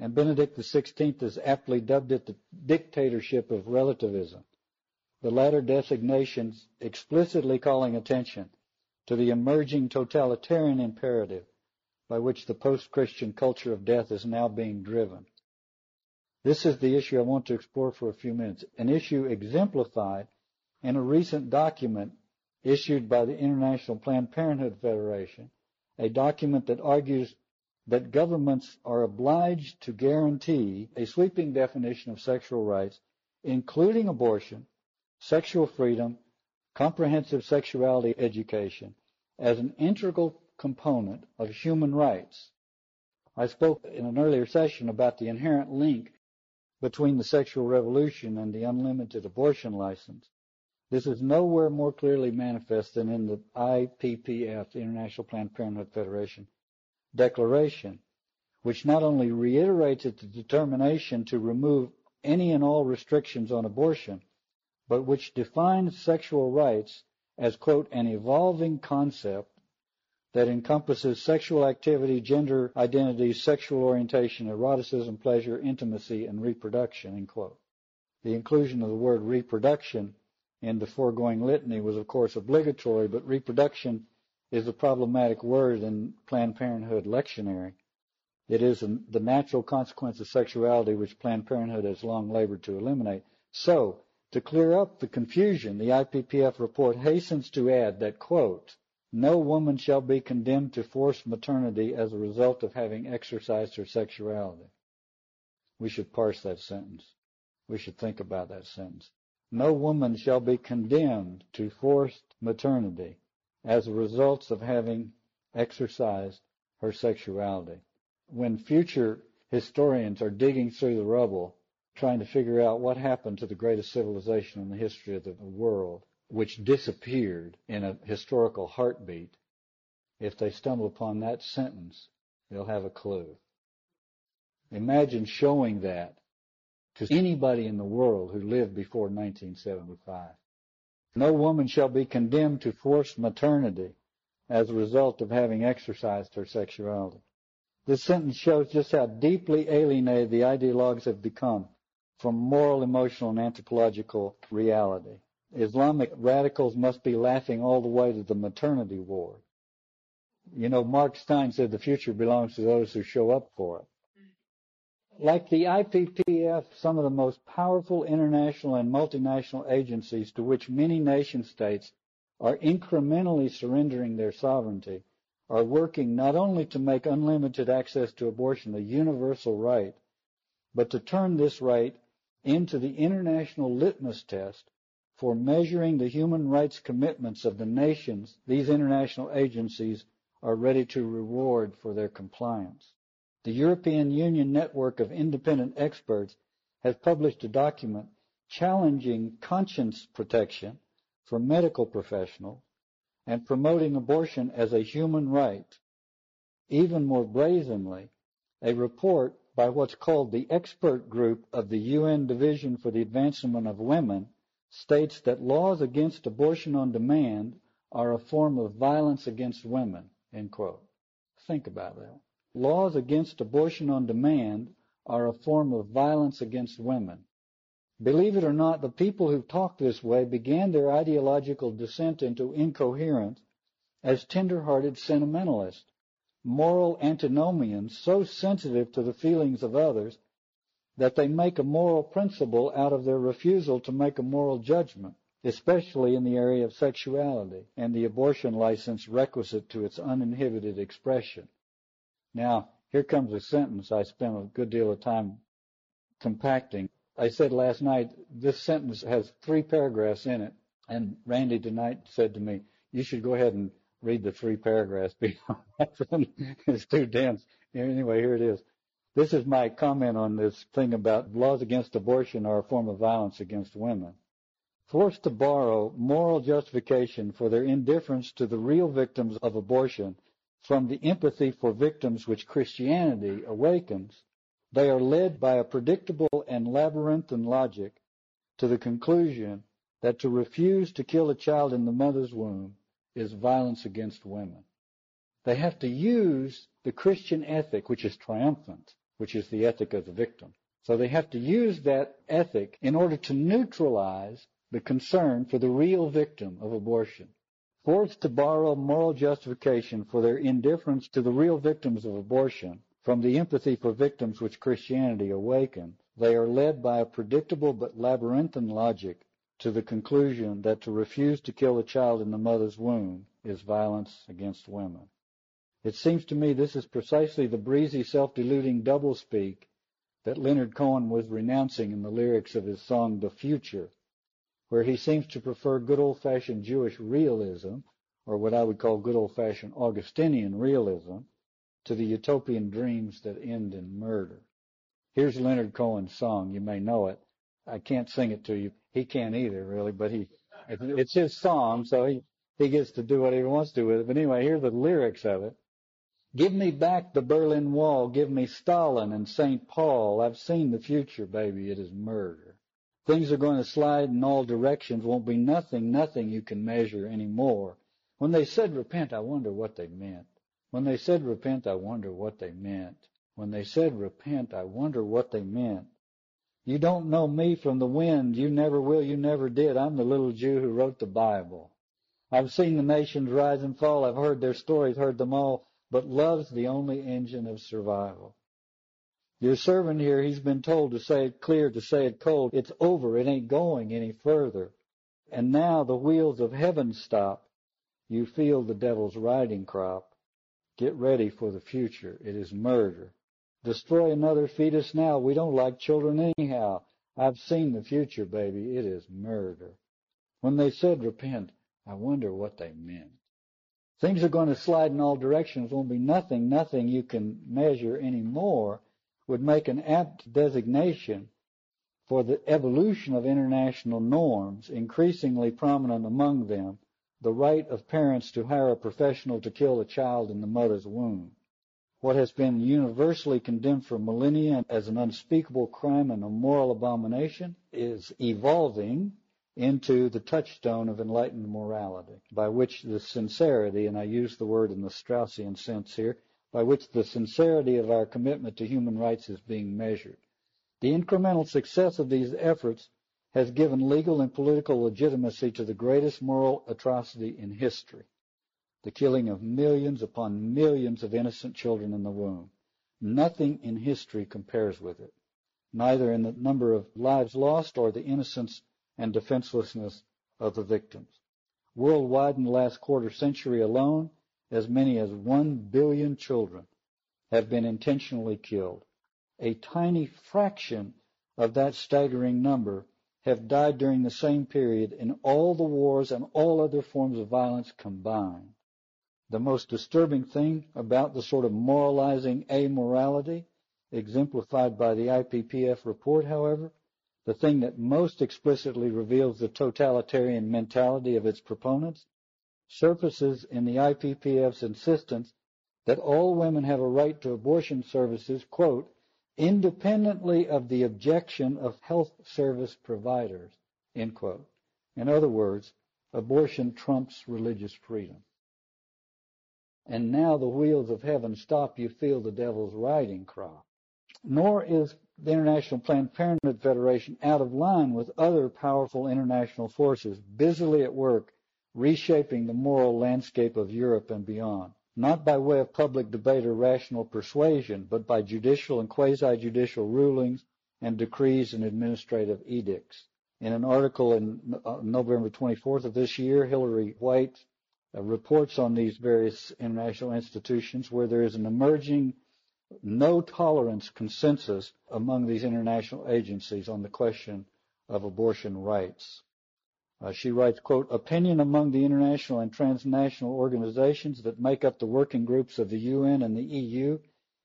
And Benedict XVI has aptly dubbed it the dictatorship of relativism. The latter designation explicitly calling attention to the emerging totalitarian imperative by which the post-Christian culture of death is now being driven. This is the issue I want to explore for a few minutes, an issue exemplified in a recent document issued by the International Planned Parenthood Federation, a document that argues that governments are obliged to guarantee a sweeping definition of sexual rights, including abortion, sexual freedom, comprehensive sexuality education as an integral component of human rights. I spoke in an earlier session about the inherent link between the sexual revolution and the unlimited abortion license. This is nowhere more clearly manifest than in the IPPF, the International Planned Parenthood Federation Declaration, which not only reiterates its determination to remove any and all restrictions on abortion, but which defines sexual rights as, quote, an evolving concept that encompasses sexual activity, gender identity, sexual orientation, eroticism, pleasure, intimacy, and reproduction, end quote. The inclusion of the word reproduction in the foregoing litany was, of course, obligatory, but reproduction is a problematic word in Planned Parenthood lectionary. It is the natural consequence of sexuality which Planned Parenthood has long labored to eliminate. So, to clear up the confusion, the IPPF report hastens to add that, quote, no woman shall be condemned to forced maternity as a result of having exercised her sexuality. We should parse that sentence. We should think about that sentence. No woman shall be condemned to forced maternity as a result of having exercised her sexuality. When future historians are digging through the rubble, trying to figure out what happened to the greatest civilization in the history of the world, which disappeared in a historical heartbeat, if they stumble upon that sentence, they'll have a clue. Imagine showing that to anybody in the world who lived before 1975. No woman shall be condemned to forced maternity as a result of having exercised her sexuality. This sentence shows just how deeply alienated the ideologues have become from moral, emotional, and anthropological reality. Islamic radicals must be laughing all the way to the maternity ward. You know, Mark Steyn said the future belongs to those who show up for it. Like the IPPF, some of the most powerful international and multinational agencies to which many nation states are incrementally surrendering their sovereignty are working not only to make unlimited access to abortion a universal right, but to turn this right into the international litmus test for measuring the human rights commitments of the nations these international agencies are ready to reward for their compliance. The European Union network of independent experts has published a document challenging conscience protection for medical professionals and promoting abortion as a human right. Even more brazenly, a report by what's called the expert group of the UN Division for the Advancement of Women states that laws against abortion on demand are a form of violence against women, end quote. Think about that. Laws against abortion on demand are a form of violence against women. Believe it or not, the people who talk this way began their ideological descent into incoherence as tender-hearted sentimentalists, moral antinomians so sensitive to the feelings of others that they make a moral principle out of their refusal to make a moral judgment, especially in the area of sexuality and the abortion license requisite to its uninhibited expression. Now, here comes a sentence I spent a good deal of time compacting. I said last night, this sentence has three paragraphs in it, and Randy tonight said to me, you should go ahead and read the three paragraphs because it's too dense. Anyway, here it is. This is my comment on this thing about laws against abortion are a form of violence against women. Forced to borrow moral justification for their indifference to the real victims of abortion from the empathy for victims which Christianity awakens, they are led by a predictable and labyrinthine logic to the conclusion that to refuse to kill a child in the mother's womb is violence against women. They have to use the Christian ethic, which is triumphant, which is the ethic of the victim. So they have to use that ethic in order to neutralize the concern for the real victim of abortion. Forced to borrow moral justification for their indifference to the real victims of abortion from the empathy for victims which Christianity awakened, they are led by a predictable but labyrinthine logic to the conclusion that to refuse to kill a child in the mother's womb is violence against women. It seems to me this is precisely the breezy, self-deluding doublespeak that Leonard Cohen was renouncing in the lyrics of his song The Future, where he seems to prefer good old-fashioned Jewish realism, or what I would call good old-fashioned Augustinian realism, to the utopian dreams that end in murder. Here's Leonard Cohen's song. You may know it. I can't sing it to you. He can't either, really, but he, it's his song, so he, he gets to do what he wants to with it. But anyway, here are the lyrics of it. Give me back the Berlin Wall. Give me Stalin and St. Paul. I've seen the future, baby. It is murder. Things are going to slide in all directions. Won't be nothing, nothing you can measure anymore. When they said repent, I wonder what they meant. When they said repent, I wonder what they meant. When they said repent, I wonder what they meant. You don't know me from the wind. You never will. You never did. I'm the little Jew who wrote the Bible. I've seen the nations rise and fall. I've heard their stories, heard them all. But love's the only engine of survival. Your servant here, he's been told to say it clear, to say it cold. It's over. It ain't going any further. And now the wheels of heaven stop. You feel the devil's riding crop. Get ready for the future. It is murder. Destroy another fetus now. We don't like children anyhow. I've seen the future, baby. It is murder. When they said repent, I wonder what they meant. Things are going to slide in all directions. Won't be nothing, nothing you can measure anymore would make an apt designation for the evolution of international norms, increasingly prominent among them, the right of parents to hire a professional to kill a child in the mother's womb. What has been universally condemned for millennia as an unspeakable crime and a moral abomination is evolving into the touchstone of enlightened morality, by which the sincerity, and I use the word in the Straussian sense here, by which the sincerity of our commitment to human rights is being measured. The incremental success of these efforts has given legal and political legitimacy to the greatest moral atrocity in history, the killing of millions upon millions of innocent children in the womb. Nothing in history compares with it, neither in the number of lives lost or the innocence and defenselessness of the victims. Worldwide in the last quarter century alone, as many as 1 billion children have been intentionally killed. A tiny fraction of that staggering number have died during the same period in all the wars and all other forms of violence combined. The most disturbing thing about the sort of moralizing amorality exemplified by the IPPF report, however, the thing that most explicitly reveals the totalitarian mentality of its proponents surfaces in the IPPF's insistence that all women have a right to abortion services, quote, independently of the objection of health service providers, end quote. In other words, abortion trumps religious freedom. And now the wheels of heaven stop, you feel the devil's riding crop. Nor is the International Planned Parenthood Federation out of line with other powerful international forces busily at work reshaping the moral landscape of Europe and beyond, not by way of public debate or rational persuasion, but by judicial and quasi-judicial rulings and decrees and administrative edicts. In an article in uh, November 24th of this year, Hillary White uh, reports on these various international institutions where there is an emerging no tolerance consensus among these international agencies on the question of abortion rights. Uh, she writes, quote, opinion among the international and transnational organizations that make up the working groups of the UN and the EU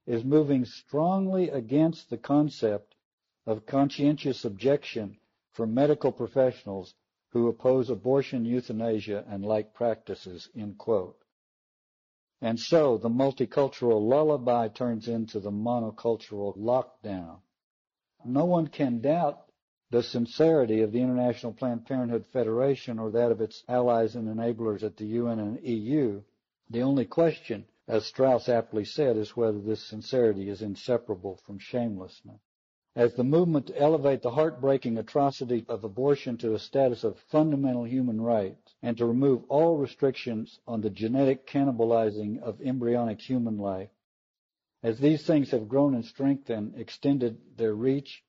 is moving strongly against the concept of conscientious objection for medical professionals who oppose abortion, euthanasia, and like practices, end quote. And so the multicultural lullaby turns into the monocultural lockdown. No one can doubt the sincerity of the International Planned Parenthood Federation or that of its allies and enablers at the UN and EU. The only question, as Strauss aptly said, is whether this sincerity is inseparable from shamelessness. As the movement to elevate the heartbreaking atrocity of abortion to a status of fundamental human right and to remove all restrictions on the genetic cannibalizing of embryonic human life, as these things have grown in strength and extended their reach,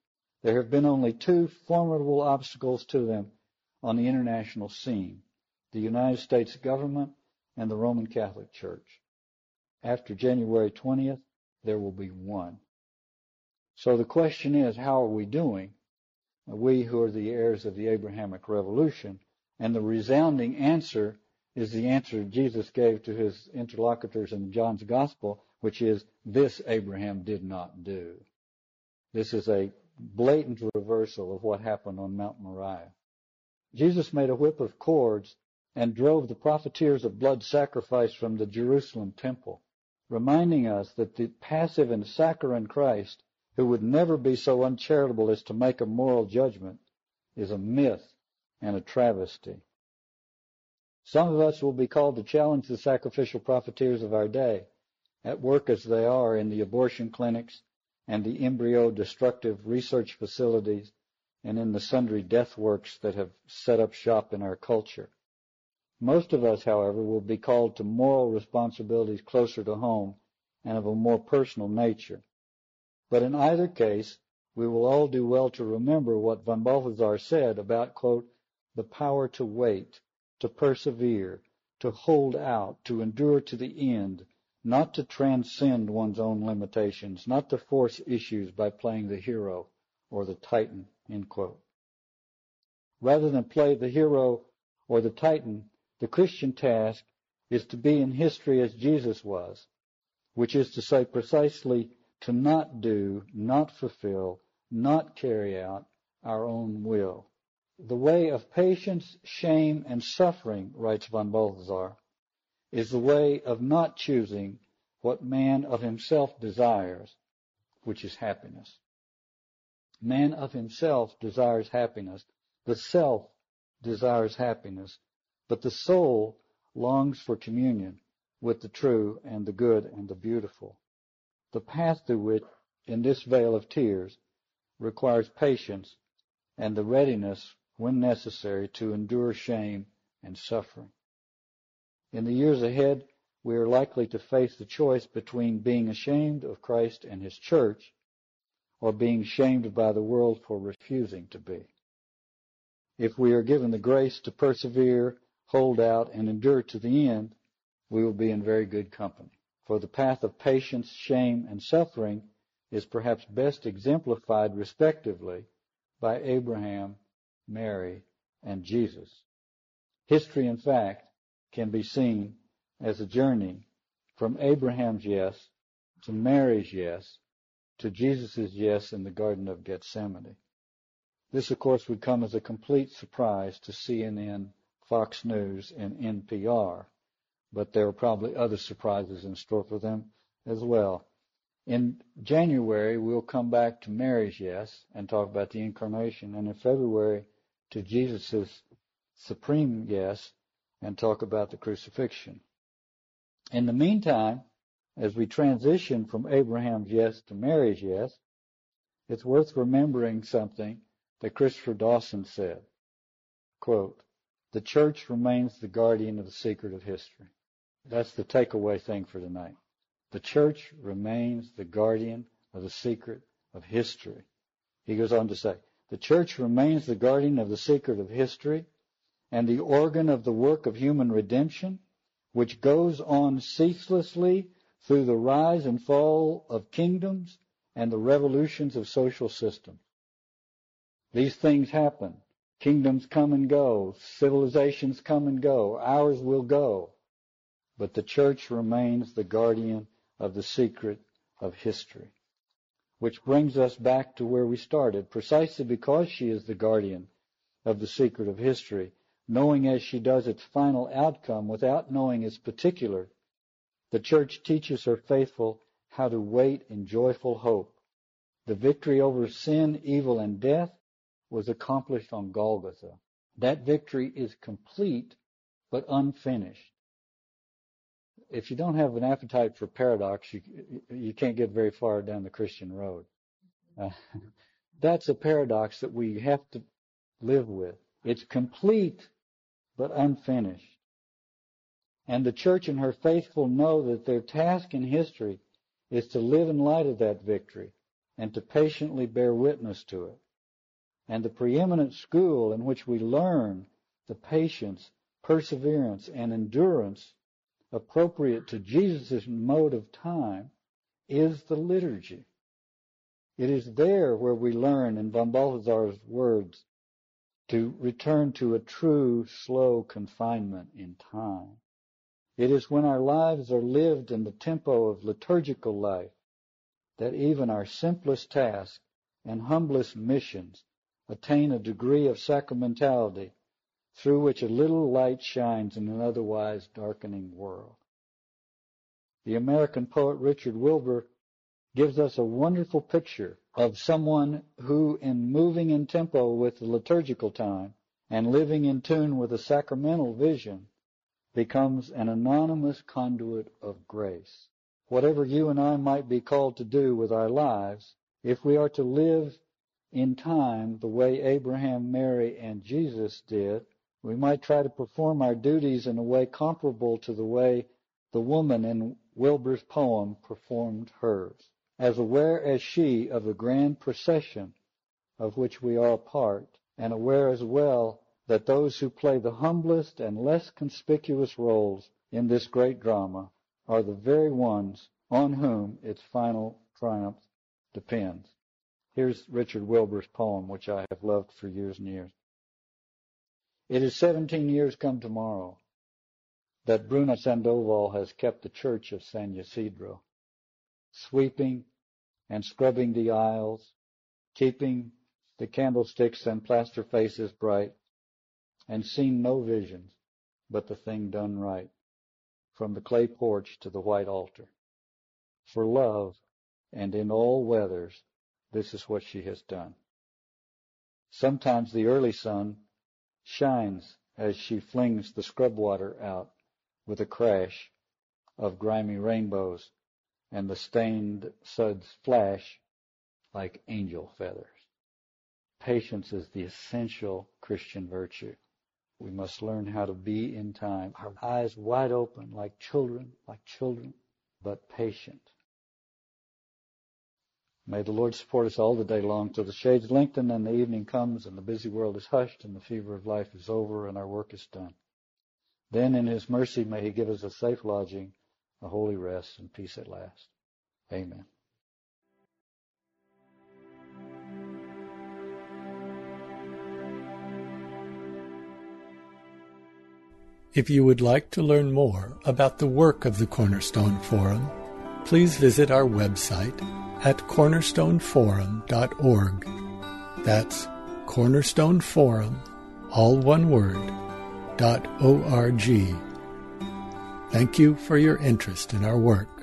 there have been only two formidable obstacles to them on the international scene the United States government and the Roman Catholic Church. After January 20th, there will be one. So the question is, how are we doing? We who are the heirs of the Abrahamic revolution. And the resounding answer is the answer Jesus gave to his interlocutors in John's gospel, which is, this Abraham did not do. This is a blatant reversal of what happened on Mount Moriah. Jesus made a whip of cords and drove the profiteers of blood sacrifice from the Jerusalem temple. reminding us that the passive and saccharine Christ, who would never be so uncharitable as to make a moral judgment, is a myth and a travesty. Some of us will be called to challenge the sacrificial profiteers of our day, at work as they are in the abortion clinics and the embryo destructive research facilities and in the sundry death works that have set up shop in our culture. Most of us, however, will be called to moral responsibilities closer to home and of a more personal nature. But in either case, we will all do well to remember what von Balthasar said about, quote, the power to wait, to persevere, to hold out, to endure to the end, not to transcend one's own limitations, not to force issues by playing the hero or the titan, end quote. Rather than play the hero or the titan, the Christian task is to be in history as Jesus was, which is to say precisely to not do, not fulfill, not carry out our own will. The way of patience, shame, and suffering, writes von Balthasar, is the way of not choosing what man of himself desires, which is happiness. Man of himself desires happiness. The self desires happiness, but the soul longs for communion with the true and the good and the beautiful. The path through which, in this vale of tears, requires patience and the readiness, when necessary, to endure shame and suffering. In the years ahead, we are likely to face the choice between being ashamed of Christ and His church or being shamed by the world for refusing to be. If we are given the grace to persevere, hold out, and endure to the end, we will be in very good company. For the path of patience, shame, and suffering is perhaps best exemplified respectively by Abraham, Mary, and Jesus. History, in fact, can be seen as a journey from Abraham's yes to Mary's yes to Jesus' yes in the Garden of Gethsemane. This, of course, would come as a complete surprise to CNN, Fox News, and NPR, but there are probably other surprises in store for them as well. In January, we'll come back to Mary's yes and talk about the incarnation, and in February to Jesus' supreme yes and talk about the crucifixion. In the meantime, as we transition from Abraham's yes to Mary's yes, it's worth remembering something that Christopher Dawson said. Quote, the church remains the guardian of the secret of history. That's the takeaway thing for tonight. The church remains the guardian of the secret of history. He goes on to say, the church remains the guardian of the secret of history and the organ of the work of human redemption which goes on ceaselessly through the rise and fall of kingdoms and the revolutions of social systems. These things happen. Kingdoms come and go. Civilizations come and go. Ours will go. But the church remains the guardian of the secret of history. Which brings us back to where we started. Precisely because she is the guardian of the secret of history, knowing as she does its final outcome without knowing its particular, the church teaches her faithful how to wait in joyful hope. The victory over sin, evil, and death was accomplished on Golgotha. That victory is complete but unfinished. If you don't have an appetite for paradox, you, you can't get very far down the Christian road. Uh, that's a paradox that we have to live with. It's complete but unfinished. And the church and her faithful know that their task in history is to live in light of that victory and to patiently bear witness to it. And the preeminent school in which we learn the patience, perseverance, and endurance appropriate to Jesus' mode of time is the liturgy. It is there where we learn, in von Balthasar's words, to return to a true, slow confinement in time. It is when our lives are lived in the tempo of liturgical life that even our simplest tasks and humblest missions attain a degree of sacramentality through which a little light shines in an otherwise darkening world. the American poet Richard Wilbur gives us a wonderful picture of someone who, in moving in tempo with the liturgical time and living in tune with the sacramental vision, becomes an anonymous conduit of grace. Whatever you and I might be called to do with our lives, if we are to live in time the way Abraham, Mary, and Jesus did, we might try to perform our duties in a way comparable to the way the woman in Wilbur's poem performed hers. As aware as she of the grand procession of which we are a part, and aware as well that those who play the humblest and less conspicuous roles in this great drama are the very ones on whom its final triumph depends. Here's Richard Wilbur's poem, which I have loved for years and years. It is 17 years come tomorrow that Bruna Sandoval has kept the church of San Ysidro, sweeping and scrubbing the aisles, keeping the candlesticks and plaster faces bright, and seen no visions but the thing done right, from the clay porch to the white altar. For love, and in all weathers, this is what she has done. Sometimes the early sun shines as she flings the scrub water out with a crash of grimy rainbows, and the stained suds flash like angel feathers. Patience is the essential Christian virtue. We must learn how to be in time, our eyes wide open like children, like children, but patient. May the Lord support us all the day long till the shades lengthen and the evening comes and the busy world is hushed and the fever of life is over and our work is done. Then in his mercy may he give us a safe lodging, a holy rest, and peace at last. Amen. If you would like to learn more about the work of the Cornerstone Forum, please visit our website at cornerstoneforum.org. That's Cornerstone Forum, all one word, dot O-R-G. Thank you for your interest in our work.